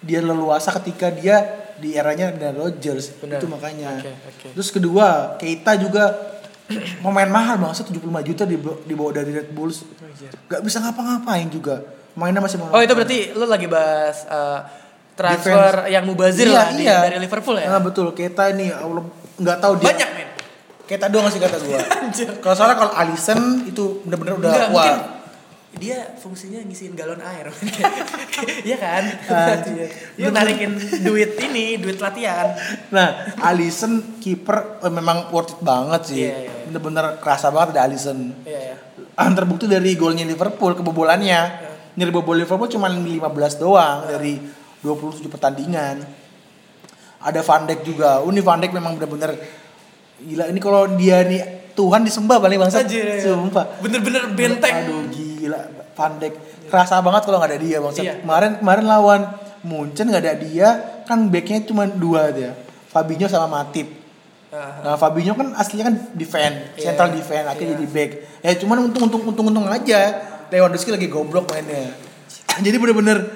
S2: dia leluasa ketika dia di eranya dan Rodgers
S1: Benar.
S2: itu makanya.
S1: Oke, oke.
S2: Terus kedua, Keita juga pemain mahal banget 75 juta dibawa, dari Red Bulls.
S1: Anjir.
S2: Gak bisa ngapa-ngapain juga. Mainnya masih
S1: Oh itu berarti lu lagi bahas eh, transfer yang mubazir
S2: Iya,
S1: lah di-
S2: iya.
S1: dari Liverpool ya?
S2: Nah, betul. Keita ini Allah nggak tahu dia.
S1: Banyak men.
S2: Keita doang sih kata gua. Kalau soalnya kalau Alisson itu bener-bener udah
S1: Enggak,
S2: wah.
S1: mungkin dia fungsinya ngisiin galon air. Iya kan?
S2: Anjir.
S1: Dia narikin duit ini, duit latihan.
S2: Nah, Alisson kiper eh, memang worth it banget sih.
S1: Iya, iya.
S2: Bener-bener kerasa banget ada Alisson.
S1: Iya ya.
S2: Terbukti dari golnya Liverpool kebobolannya. Nyeribobol Liverpool cuma 15 doang dari 27 pertandingan. Ada Van Dijk juga. Uni Van Dijk memang bener-bener gila. Ini kalau dia nih Tuhan disembah paling bangsa.
S1: Anjir, iya.
S2: Sumpah.
S1: Bener-bener benteng.
S2: Aduh gila Van Dijk. Kerasa banget kalau nggak ada dia bang.
S1: Iya.
S2: Kemarin kemarin lawan Munchen nggak ada dia kan backnya cuma dua dia. Fabinho sama Matip.
S1: Ah,
S2: Nah Fabinho kan aslinya kan defend,
S1: Iya.
S2: central defend, akhirnya
S1: Iya.
S2: jadi back. Ya cuman untung untung untung untung aja. Lewandowski lagi goblok mainnya. jadi bener-bener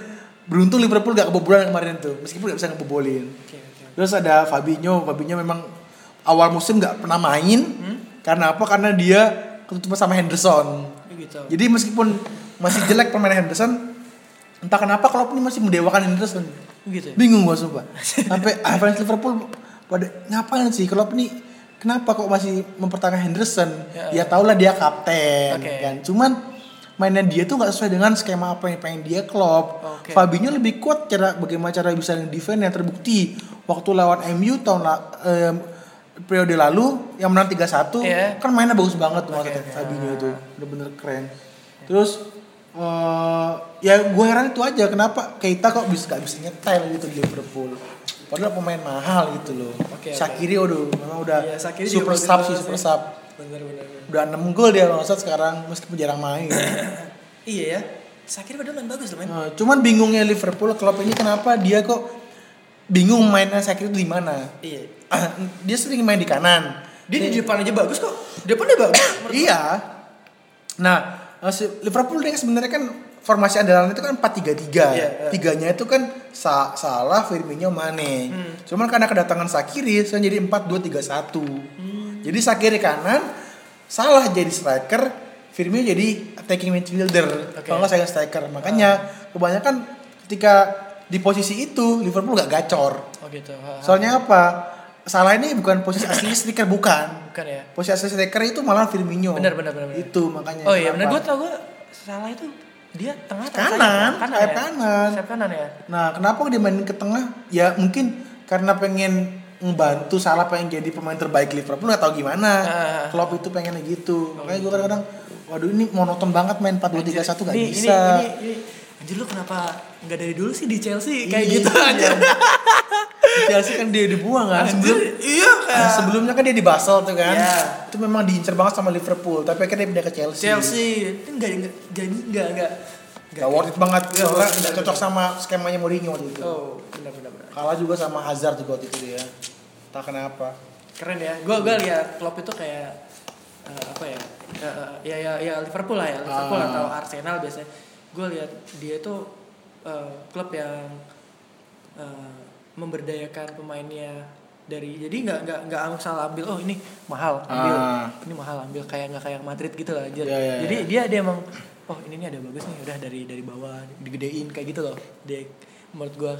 S2: beruntung Liverpool gak kebobolan kemarin tuh, meskipun gak bisa ngebobolin.
S1: Oke oke.
S2: Terus ada Fabinho, Fabinho memang awal musim gak pernah main.
S1: Hmm?
S2: Karena apa? Karena dia ketutupan sama Henderson.
S1: Gitu.
S2: Jadi meskipun masih jelek permainan Henderson, entah kenapa Klopp ini masih mendewakan Henderson.
S1: Gitu. ya?
S2: Bingung gua sumpah. Sampai ah, fans Liverpool pada ngapain sih Klopp nih kenapa kok masih mempertahankan Henderson?
S1: Ya.
S2: Ya, tau lah dia kapten
S1: Oke.
S2: kan. Cuman mainnya dia tuh nggak sesuai dengan skema apa yang pengen dia Klopp.
S1: Oke.
S2: Fabinho lebih kuat cara bagaimana cara bisa defend yang terbukti waktu lawan MU tahun em, periode lalu yang menang 3-1
S1: Iya.
S2: kan mainnya bagus banget tuh maksudnya
S1: oke.
S2: Fabinho itu bener-bener keren. Terus eh ya gue heran itu aja kenapa Keita kok bisa gak bisa nyetel gitu di Liverpool. Padahal pemain mahal gitu loh.
S1: Oke, oke.
S2: Shaqiri udah memang udah
S1: Shaqiri
S2: super sub sih super sub.
S1: Bener bener. bener.
S2: Udah 6 gol dia salah sekarang meskipun jarang main.
S1: Iya ya. Sakit padahal main bagus loh men.
S2: Nah, cuman bingungnya Liverpool Klopp ini kenapa dia kok bingung mainnya Shaqiri itu di mana?
S1: Iya.
S2: dia sering main di kanan.
S1: Dia di depan aja bagus kok. Di depan dia bagus.
S2: Iya. Nah, eh, Liverpool ini sebenarnya kan formasi andalan itu kan 4-3-3.
S1: Iya, iya.
S2: Tiganya itu kan Sa Salah, Firmino, Mane.
S1: Hmm.
S2: Cuman karena kedatangan Sakiri sekarang jadi 4-2-3-1. Jadi Sakiri kanan, Salah jadi striker, Firmino jadi attacking midfielder.
S1: Oke.
S2: Kalau nggak saya striker. Makanya kebanyakan ketika di posisi itu Liverpool nggak gacor.
S1: Oh gitu. Ha, ha.
S2: Soalnya apa? salah ini bukan posisi asli striker bukan.
S1: Bukan ya?
S2: Posisi asli striker itu malah Firmino.
S1: Benar, benar, benar.
S2: Itu makanya.
S1: Oh iya benar gue tau gue salah itu dia tengah
S2: Kanan,
S1: kanan
S2: sayap
S1: ya?
S2: kanan.
S1: Sayap kanan ya.
S2: Nah, kenapa dia mainin ke tengah? Ya mungkin karena pengen ngebantu salah pengen jadi pemain terbaik Liverpool atau gimana.
S1: Ah.
S2: Klopp itu pengennya gitu. Makanya gue kadang-kadang waduh ini monoton banget main 4-2-3-1 gak
S1: Ini-
S2: bisa.
S1: Ini, ini, ini, anjir lu kenapa nggak dari dulu sih di Chelsea kayak
S2: Iya.
S1: gitu aja.
S2: Di Chelsea kan dia dibuang kan. Sebelum
S1: iya kayak
S2: sebelumnya kan dia di Basel tuh kan.
S1: Iya.
S2: Itu memang diincar banget sama Liverpool, tapi akhirnya dia pindah ke Chelsea.
S1: Chelsea itu nggak nggak nggak nggak nggak
S2: Gak worth it banget.
S1: Iya, benar,
S2: nggak cocok sama skemanya Mourinho waktu itu.
S1: Oh benar benar benar.
S2: Kalah juga sama Hazard juga waktu itu dia. Tak kenapa.
S1: Keren ya. Gue gue lihat Klopp itu kayak eh, apa ya? Eh, ya ya ya Liverpool lah ya Liverpool
S2: Ah.
S1: atau Arsenal biasanya. Gue lihat dia tuh eh, klub yang eh, memberdayakan pemainnya dari jadi nggak nggak nggak asal ambil oh ini mahal ambil
S2: Ah.
S1: ini mahal ambil kayak nggak kayak Madrid gitu lah aja
S2: Ya, ya,
S1: jadi
S2: ya.
S1: dia dia emang oh ini nih ada bagus nih udah dari dari bawah digedein kayak gitu loh dia menurut gua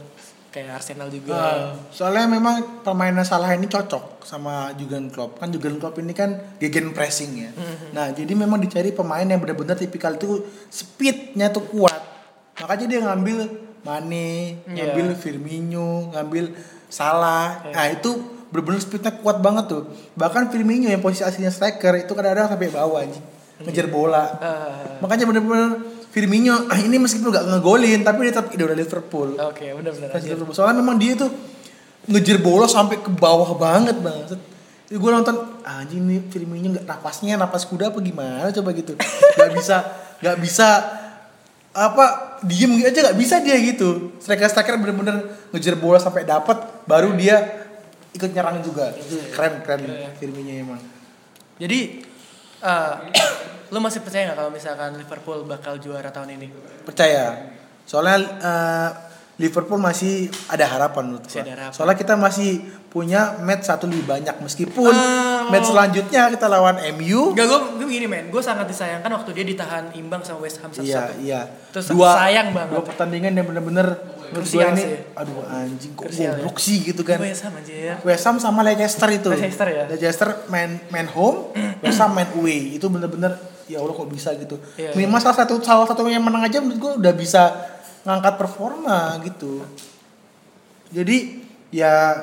S1: kayak Arsenal juga
S2: Ah, soalnya memang permainan salah ini cocok sama Jurgen Klopp. Kan Jurgen Klopp ini kan gegen pressing ya. Nah, jadi memang dicari pemain yang benar-benar tipikal itu speednya tuh kuat. Makanya dia ngambil Mane,
S1: Iya.
S2: ngambil Firmino, ngambil Salah.
S1: Iya.
S2: Nah, itu benar-benar speednya kuat banget tuh. Bahkan Firmino yang posisi aslinya striker itu kadang-kadang sampai bawah anjing. Ngejar bola.
S1: Ah,
S2: Makanya benar-benar Firmino ah, ini meskipun gak ngegolin tapi dia tetap idola Liverpool.
S1: oke benar-benar
S2: Fans Liverpool. Soalnya memang dia tuh ngejar bola sampai ke bawah banget banget. Jadi gue nonton "Ah, anjing nih Firmino nggak napasnya napas kuda apa gimana coba gitu. Gak bisa gak bisa apa diem aja gak bisa dia gitu. Striker striker bener-bener ngejar bola sampai dapat baru dia ikut nyerang juga. Itu keren keren
S1: Iya, iya.
S2: Firmino emang.
S1: jadi eh, lo masih percaya nggak kalau misalkan Liverpool bakal juara tahun ini
S2: Percaya. Soalnya eh, Liverpool masih ada harapan menurut
S1: harapan.
S2: Soalnya kita masih punya match satu lebih banyak meskipun
S1: Ah,
S2: match selanjutnya kita lawan MU.
S1: Gak gue gue begini men gue sangat disayangkan waktu dia ditahan imbang sama West Ham satu
S2: Iya, iya.
S1: Terus sayang banget.
S2: Dua pertandingan yang bener-bener menurut
S1: Krusial
S2: ini
S1: sih.
S2: aduh anjing kok
S1: ya.
S2: goblok sih gitu kan.
S1: West Ham anjir
S2: West Ham sama Leicester itu.
S1: Leicester ya?
S2: Leicester main main home, West Ham main away. Itu bener-bener ya Allah kok bisa gitu.
S1: Iya,
S2: Minimal salah satu salah satu yang menang aja menurut gua udah bisa ngangkat performa gitu. Jadi ya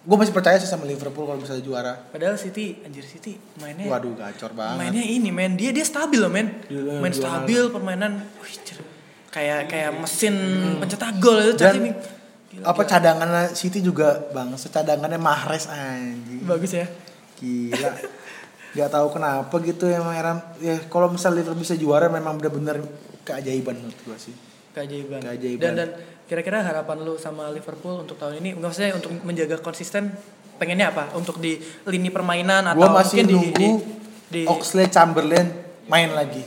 S2: gue masih percaya sih sama Liverpool kalau bisa juara.
S1: Padahal City anjir City mainnya
S2: Waduh gacor banget.
S1: mainnya ini men dia dia stabil loh men
S2: Iya,
S1: main
S2: juara.
S1: stabil permainan wih, cer- kayak kayak mesin pencetak gol itu
S2: Hmm. Dan.
S1: Gila,
S2: apa
S1: gila.
S2: cadangannya City juga bang, cadangannya Mahrez anjing.
S1: bagus ya
S2: Gila. Gak tahu kenapa gitu emang Eram. Ya kalau misal Liverpool bisa juara memang benar-benar keajaiban menurut gua sih.
S1: keajaiban.
S2: Keajaiban.
S1: Dan dan kira-kira harapan lu sama Liverpool untuk tahun ini, maksudnya untuk menjaga konsisten, pengennya apa? Untuk di lini permainan atau
S2: Gua masih
S1: mungkin di,
S2: nunggu
S1: di, di
S2: Oxley Chamberlain main lagi.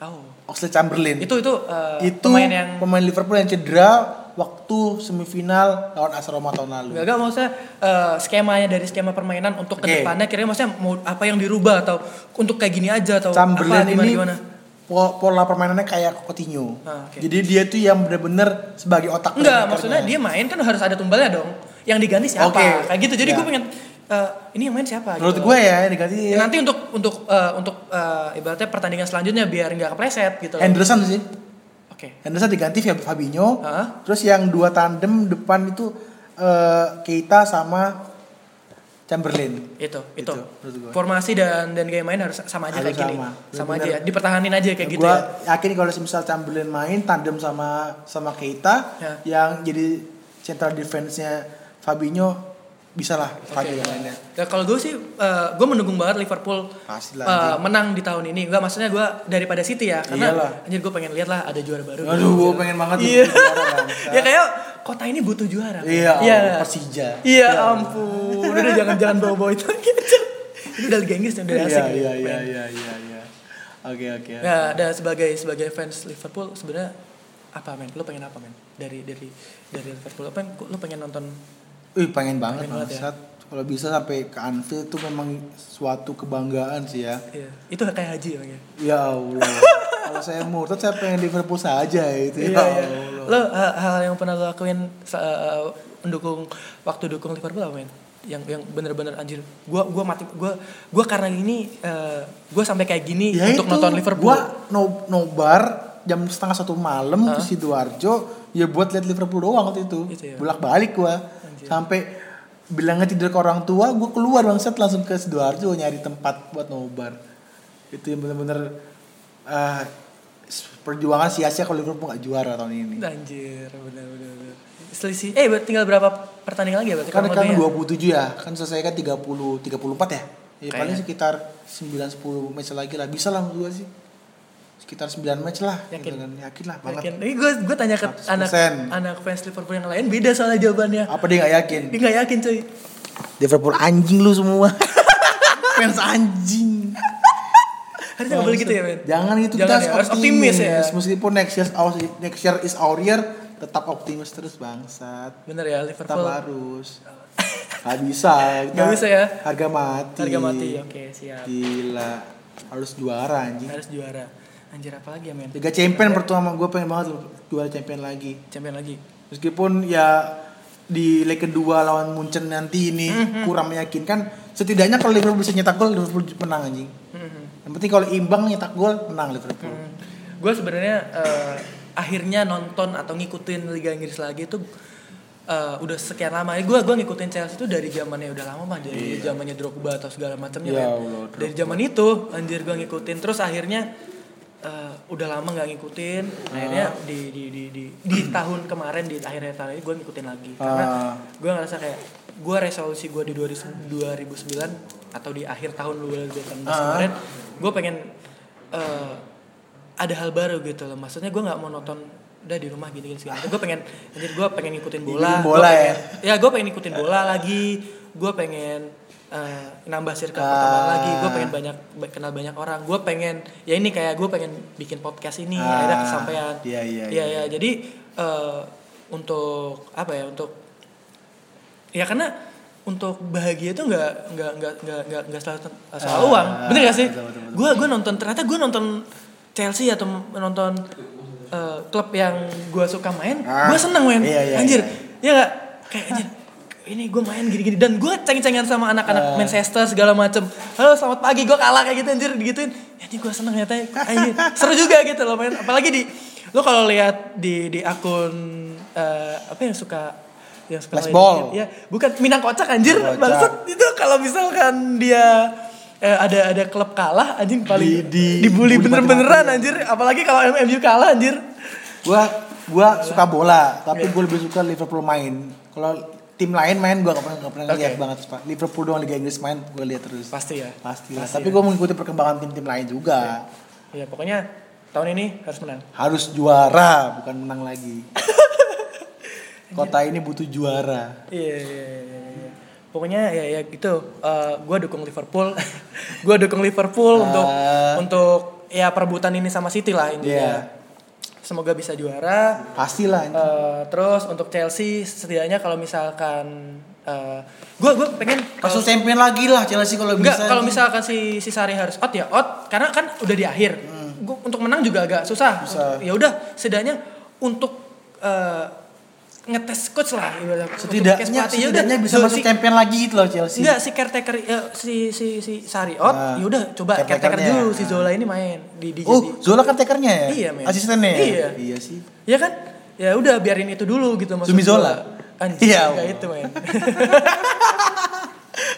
S1: Oh.
S2: Oxley Chamberlain.
S1: Itu itu uh,
S2: itu
S1: pemain yang
S2: pemain Liverpool yang cedera waktu semifinal lawan AS Roma tahun lalu.
S1: Gak, gak maksudnya uh, skemanya dari skema permainan untuk
S2: Oke.
S1: ke depannya kira maksudnya mau apa yang dirubah atau untuk kayak gini aja atau
S2: Chamberlain
S1: apa gimana
S2: ini
S1: gimana?
S2: po- pola permainannya kayak Coutinho.
S1: Ah, oke.
S2: Jadi dia tuh yang bener-bener sebagai otak
S1: Enggak, maksudnya dia main kan harus ada tumbalnya dong. Yang diganti siapa?
S2: Oke.
S1: Kayak gitu. Jadi
S2: Ya.
S1: gue pengen uh, ini yang main siapa?
S2: Menurut
S1: gitu.
S2: gue ya yang diganti
S1: Ya, nanti untuk untuk uh, untuk uh, ibaratnya pertandingan selanjutnya biar nggak kepleset gitu.
S2: Henderson sih.
S1: Oke.
S2: Henderson diganti Fab- Fabinho.
S1: Hah?
S2: Terus yang dua tandem depan itu eh, Keita sama Chamberlain.
S1: Itu, itu.
S2: Itu.
S1: Formasi dan dan gaya main harus sama aja
S2: Harus
S1: kayak gini.
S2: sama.
S1: Sama
S2: Bener-bener.
S1: aja. Dipertahanin aja kayak gitu
S2: gua
S1: ya.
S2: yakin kalau misal Chamberlain main tandem sama sama Keita
S1: Ya.
S2: yang jadi central defense-nya Fabinho bisa lah Fabio yang mainnya.
S1: Ya, kalau gue sih, gue mendukung banget Liverpool eh,
S2: anjing.
S1: menang di tahun ini. Enggak maksudnya gue daripada City ya, karena
S2: Iyalah.
S1: anjir gue pengen lihat lah ada juara baru.
S2: Aduh, gue pengen banget
S1: Iya. ya kayak kota ini butuh juara.
S2: Iya,
S1: Iya.
S2: Allah, Persija.
S1: Iya ampun, udah jangan jangan bawa bawa itu. Itu udah Liga Inggris udah
S2: Iya,
S1: asik.
S2: iya, iya, iya, iya, iya. Oke, oke.
S1: Ya, dan sebagai sebagai fans Liverpool sebenarnya apa men? Lo pengen apa men? Dari dari dari Liverpool apa? Lo pengen nonton?
S2: Wih, pengen banget
S1: Pengen banget ya.
S2: Kalau bisa sampai ke Anfield itu memang suatu kebanggaan sih ya.
S1: Iya, itu kayak haji ya.
S2: Ya Allah. Kalau saya murtad saya pengen Liverpool saja itu.
S1: Iya,
S2: ya
S1: iya.
S2: Allah.
S1: Lo hal, hal yang pernah lo lakuin uh, mendukung waktu dukung Liverpool apa men? yang yang bener-bener anjir gua gua mati gua gua karena ini eh, gua sampai kayak gini
S2: Ya
S1: untuk
S2: itu,
S1: nonton Liverpool
S2: Gua no, nobar jam setengah satu malam ke sidoarjo ya buat lihat Liverpool doang waktu itu.
S1: Itu ya.
S2: Bolak balik gua sampai bilangnya tidur ke orang tua, gua keluar bangsat langsung ke sidoarjo nyari tempat buat nobar. Itu yang bener-bener eh, perjuangan sia-sia kalau Liverpool gak juara tahun ini.
S1: anjir bener. selisih eh tinggal berapa pertandingan lagi ya berarti
S2: Kan kan
S1: lebihnya?
S2: 27 ya, kan selesai kan 30 34 ya. Ya paling
S1: Kayaknya.
S2: sekitar 9 10 match lagi lah. Bisa lah gua sih. Sekitar 9 match lah.
S1: Yakin?
S2: Gitu kan. Yakin lah banget.
S1: Yakin. Ini gue gue tanya ke
S2: 100%.
S1: anak anak fans Liverpool yang lain beda soalnya jawabannya.
S2: Apa dia gak yakin?
S1: Dia nggak yakin cuy.
S2: Liverpool anjing lu semua. Fans anjing.
S1: Harusnya nggak boleh gitu ya men.
S2: Jangan gitu
S1: Jangan
S2: kita
S1: ya, harus optimis ya.
S2: Meskipun next year our, next year is our year, tetap optimis terus bangsat.
S1: Bener ya
S2: Tetap
S1: Liverpool.
S2: harus. Gak bisa. kita
S1: Nggak bisa ya?
S2: Harga mati.
S1: Harga mati. Oke siap.
S2: Gila. Harus juara anjing.
S1: Harus juara. Anjir apa lagi ya men?
S2: Liga Champion pertama gue pengen banget loh juara Champion lagi.
S1: Champion lagi.
S2: Meskipun ya di leg kedua lawan Munchen nanti ini
S1: Mhm.
S2: kurang meyakinkan, setidaknya kalau Liverpool bisa nyetak gol, Liverpool menang anjing.
S1: Mhm.
S2: Yang penting kalau imbang nyetak gol, menang Liverpool.
S1: Gue sebenarnya eh, akhirnya nonton atau ngikutin Liga Inggris lagi itu eh, udah sekian lama. Gue gua ngikutin Chelsea itu dari zamannya udah lama mah dari zamannya Drogba atau segala macamnya.
S2: Iya. Ya. Allah,
S1: dari zaman itu anjir gue ngikutin terus akhirnya eh, udah lama nggak ngikutin. Akhirnya
S2: Ah.
S1: di di di di, di tahun kemarin di akhirnya tahun ini gue ngikutin lagi karena
S2: Ah.
S1: gue ngerasa kayak gue resolusi gue di 2000 2009 atau di akhir tahun 2018
S2: Ah.
S1: kemarin gue pengen eh, ada hal baru gitu loh maksudnya gue nggak mau nonton udah di rumah gini gini segala gue pengen anjir gue pengen ngikutin bola
S2: Ngikutin
S1: gua
S2: bola
S1: pengen,
S2: ya?
S1: ya gue pengen ngikutin bola lagi gue pengen eh, nambah circle pertemanan
S2: Ah.
S1: lagi. Gue pengen banyak ba- kenal banyak orang. Gue pengen ya ini kayak gue pengen bikin podcast ini.
S2: Ah,
S1: akhirnya kesampaian.
S2: iya, iya,
S1: iya
S2: iya.
S1: ya jadi eh, untuk apa ya untuk ya karena untuk bahagia itu nggak nggak nggak nggak nggak nggak selalu ten- soal
S2: Ah,
S1: uang. Bener gak sih? gue gue nonton ternyata gue nonton Chelsea atau nonton eh, klub yang gue suka main
S2: Ah,
S1: gue seneng main
S2: iya, iya,
S1: anjir.
S2: iya.
S1: ya nggak? Kayak anjir ini gue main gini-gini. Dan gue ceng-cengan sama anak-anak
S2: Ah.
S1: Manchester segala macem. Halo selamat pagi. Gue kalah kayak gitu anjir digituin. Anjir gue seneng ternyata. Anjir seru juga gitu loh main. Apalagi di lo kalau lihat di di akun eh, apa yang suka yang suka game, ya bukan Minang kocak anjir. Bangsat itu kalau misalkan dia eh, ada ada klub kalah anjing paling
S2: Di- di-
S1: dibully bener-beneran anjir. Apalagi kalau MU kalah anjir.
S2: Gua gua suka bola, tapi
S1: Iya.
S2: gue lebih suka Liverpool main. Kalau tim lain main gua gak pernah gak pernah
S1: Oke.
S2: lihat banget Pak. Liverpool doang Liga Inggris main gue lihat terus.
S1: pasti ya
S2: Pasti lah.
S1: Pasti
S2: Tapi
S1: ya.
S2: gue mengikuti perkembangan tim-tim lain juga.
S1: ya pokoknya tahun ini harus menang
S2: Harus juara, bukan menang lagi. Kota ini butuh juara.
S1: Iya, iya, iya, iya. Pokoknya ya ya gitu. Eh gue dukung Liverpool. gue dukung Liverpool untuk
S2: Ah.
S1: untuk ya perebutan ini sama City lah intinya.
S2: Iya.
S1: Semoga bisa juara.
S2: Pastilah.
S1: Eh, terus untuk Chelsea setidaknya kalau misalkan gue gue pengen
S2: Masuk champion lagi lah Chelsea kalau
S1: Enggak,
S2: bisa.
S1: kalau misalkan si si Sari harus out ya out karena kan udah di akhir. Gua, untuk menang juga agak susah.
S2: Hmm. Susah.
S1: Ya udah, setidaknya untuk eh, ngetes coach lah. Untuk
S2: setidaknya
S1: ya
S2: setidaknya bisa
S1: so,
S2: masuk
S1: si-
S2: champion lagi gitu loh Chelsea.
S1: Enggak, si caretaker ya, si si si Sari out,
S2: Ah,
S1: ya udah coba caretaker
S2: caretakernya.
S1: dulu si Zola ini main di di
S2: Oh,
S1: jadi-
S2: Zola kan takernya ya?
S1: Iya, men.
S2: Asistennya ya?
S1: Iya.
S2: Iya sih.
S1: Ya kan? Ya udah biarin itu dulu gitu maksud
S2: Zumi
S1: gua.
S2: Zola?
S1: Anjir,
S2: Iya.
S1: enggak itu, men.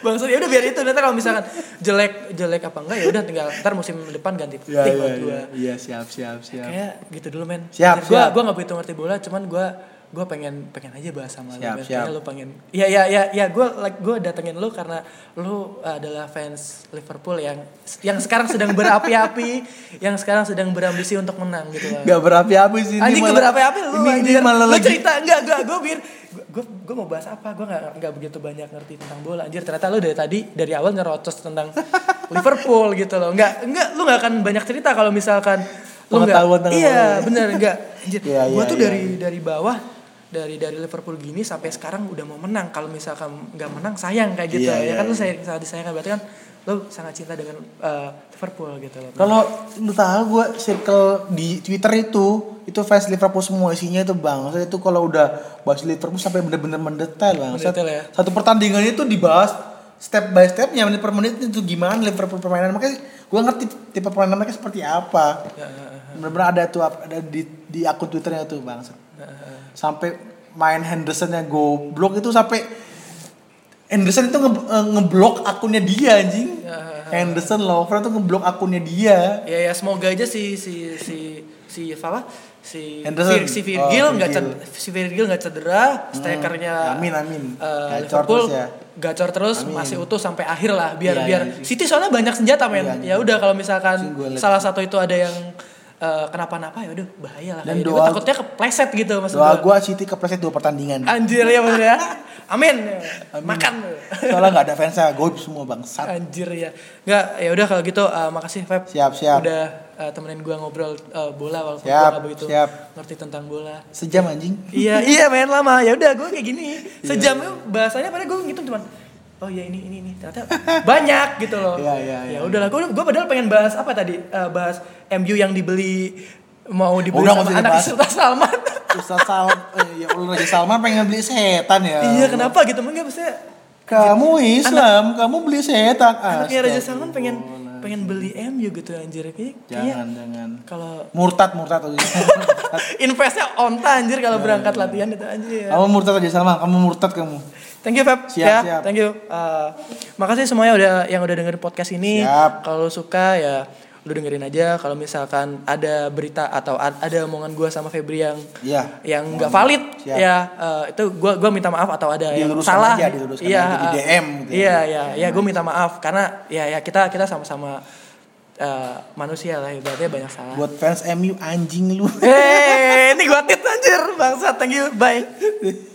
S1: Bangsat ya udah biar itu nanti kalau misalkan jelek jelek apa enggak ya udah tinggal ntar musim depan ganti
S2: Iya,
S1: pelatih
S2: iya,
S1: buat
S2: iya.
S1: gua.
S2: Iya, siap, siap, siap.
S1: Kayak gitu dulu men.
S2: Siap,
S1: Gua
S2: siap.
S1: gua enggak begitu ngerti bola cuman gua gua pengen pengen aja bahas sama lu.
S2: Siap,
S1: men.
S2: siap.
S1: Lu pengen. Iya iya iya ya gua like gua datengin lu karena lu adalah fans Liverpool yang yang sekarang sedang berapi-api, yang sekarang sedang berambisi untuk menang gitu lah.
S2: Gak berapi-api sih. ini malah-
S1: berapi-api lu
S2: ini,
S1: anjir.
S2: ini malah
S1: lu
S2: lagi.
S1: cerita enggak enggak gue bir gue gue mau bahas apa gue nggak nggak begitu banyak ngerti tentang bola anjir ternyata lu dari tadi dari awal ngerocos tentang Liverpool gitu loh enggak enggak lu nggak akan banyak cerita kalau misalkan lu
S2: tentang
S1: iya bener enggak anjir
S2: Iya,
S1: gue
S2: iya,
S1: tuh
S2: iya.
S1: dari dari bawah dari dari Liverpool gini sampai sekarang udah mau menang kalau misalkan nggak menang sayang kayak gitu
S2: Iya,
S1: ya
S2: iya,
S1: kan lu
S2: iya.
S1: saya sangat disayangkan berarti kan lo sangat cinta dengan eh, Liverpool gitu loh.
S2: Kalau lu tahu gue circle di Twitter itu itu fans Liverpool semua isinya itu bang. Maksudnya itu kalau udah bahas Liverpool sampai bener-bener mendetail bang.
S1: Mendetail ya.
S2: Satu pertandingan itu dibahas step by stepnya menit per menit itu gimana Liverpool permainan makanya gue ngerti tipe permainan mereka seperti apa.
S1: Ya, ya, ya.
S2: Bener-bener ada tuh ada di di akun Twitternya tuh bang. Sampai main Hendersonnya goblok itu sampai Henderson itu nge eh, ngeblok akunnya dia anjing.
S1: Ya,
S2: Henderson lover tuh ngeblok akunnya dia.
S1: Ya ya semoga aja si si si si apa si
S2: Henderson.
S1: Si
S2: Oh,
S1: Virgil nggak
S2: Virgil.
S1: ced- si Virgil nggak cedera, strikernya
S2: Amin, amin.
S1: eh,
S2: Gacor
S1: Liverpool
S2: terus ya.
S1: gacor terus
S2: Amin.
S1: masih utuh sampai akhir lah biar
S2: Iya,
S1: biar
S2: iya.
S1: City soalnya banyak senjata men.
S2: Iya,
S1: ya udah kalau misalkan salah satu itu ada yang eh, kenapa-napa ya udah bahaya lah.
S2: Dan
S1: Kayak
S2: doa-
S1: gua takutnya kepleset gitu maksud
S2: Doa
S1: gua.
S2: gue City kepleset dua pertandingan.
S1: Anjir ya bener ya. Amin. Makan.
S2: Soalnya nggak ada fansnya, goib semua bangsat.
S1: Anjir ya. Enggak, ya udah kalau gitu eh, makasih Feb.
S2: Siap, siap.
S1: Udah eh, temenin gua ngobrol eh, bola walaupun
S2: Siap,
S1: gua nggak begitu
S2: siap.
S1: ngerti tentang bola.
S2: Sejam anjing.
S1: iya, iya main lama. Ya udah gua kayak gini. Sejam tuh bahasanya padahal gua ngitung cuman Oh iya ini ini ini ternyata banyak gitu loh.
S2: Iya, iya, iya.
S1: Ya udahlah gua gua padahal pengen bahas apa tadi? Eh, bahas MU yang dibeli mau dibeli
S2: Udah,
S1: sama anak. Sultan Salman.
S2: Ustaz Sal, eh, ya Salman pengen beli setan ya.
S1: iya, kenapa gitu? Enggak maksudnya
S2: Kamu Islam, kamu beli setan.
S1: anaknya Raja. Salman pengen pengen beli MU gitu anjir kayak kayaknya
S2: Jangan, jangan.
S1: kalau
S2: Murtad, murtad.
S1: investnya onta anjir kalau berangkat latihan itu anjir.
S2: kamu murtad aja Salman, kamu murtad kamu.
S1: Thank you Feb
S2: Siap,
S1: ya,
S2: siap.
S1: thank you. Uh, makasih semuanya udah yang udah dengerin podcast ini. Kalau suka ya lu dengerin aja. Kalau misalkan ada berita atau ad- ada omongan gua sama Febri yang
S2: Iya.
S1: yang nggak valid
S2: Siap.
S1: ya uh, itu gua gua minta maaf atau ada yang salah.
S2: aja, diluruskan
S1: iya,
S2: aja di DM gitu ya.
S1: Iya, iya, iya, gua minta maaf karena ya ya kita kita sama-sama uh, manusia lah ibaratnya banyak salah.
S2: Buat fans MU anjing lu.
S1: Eh, ini gua tit anjir bangsat. Thank you. Bye.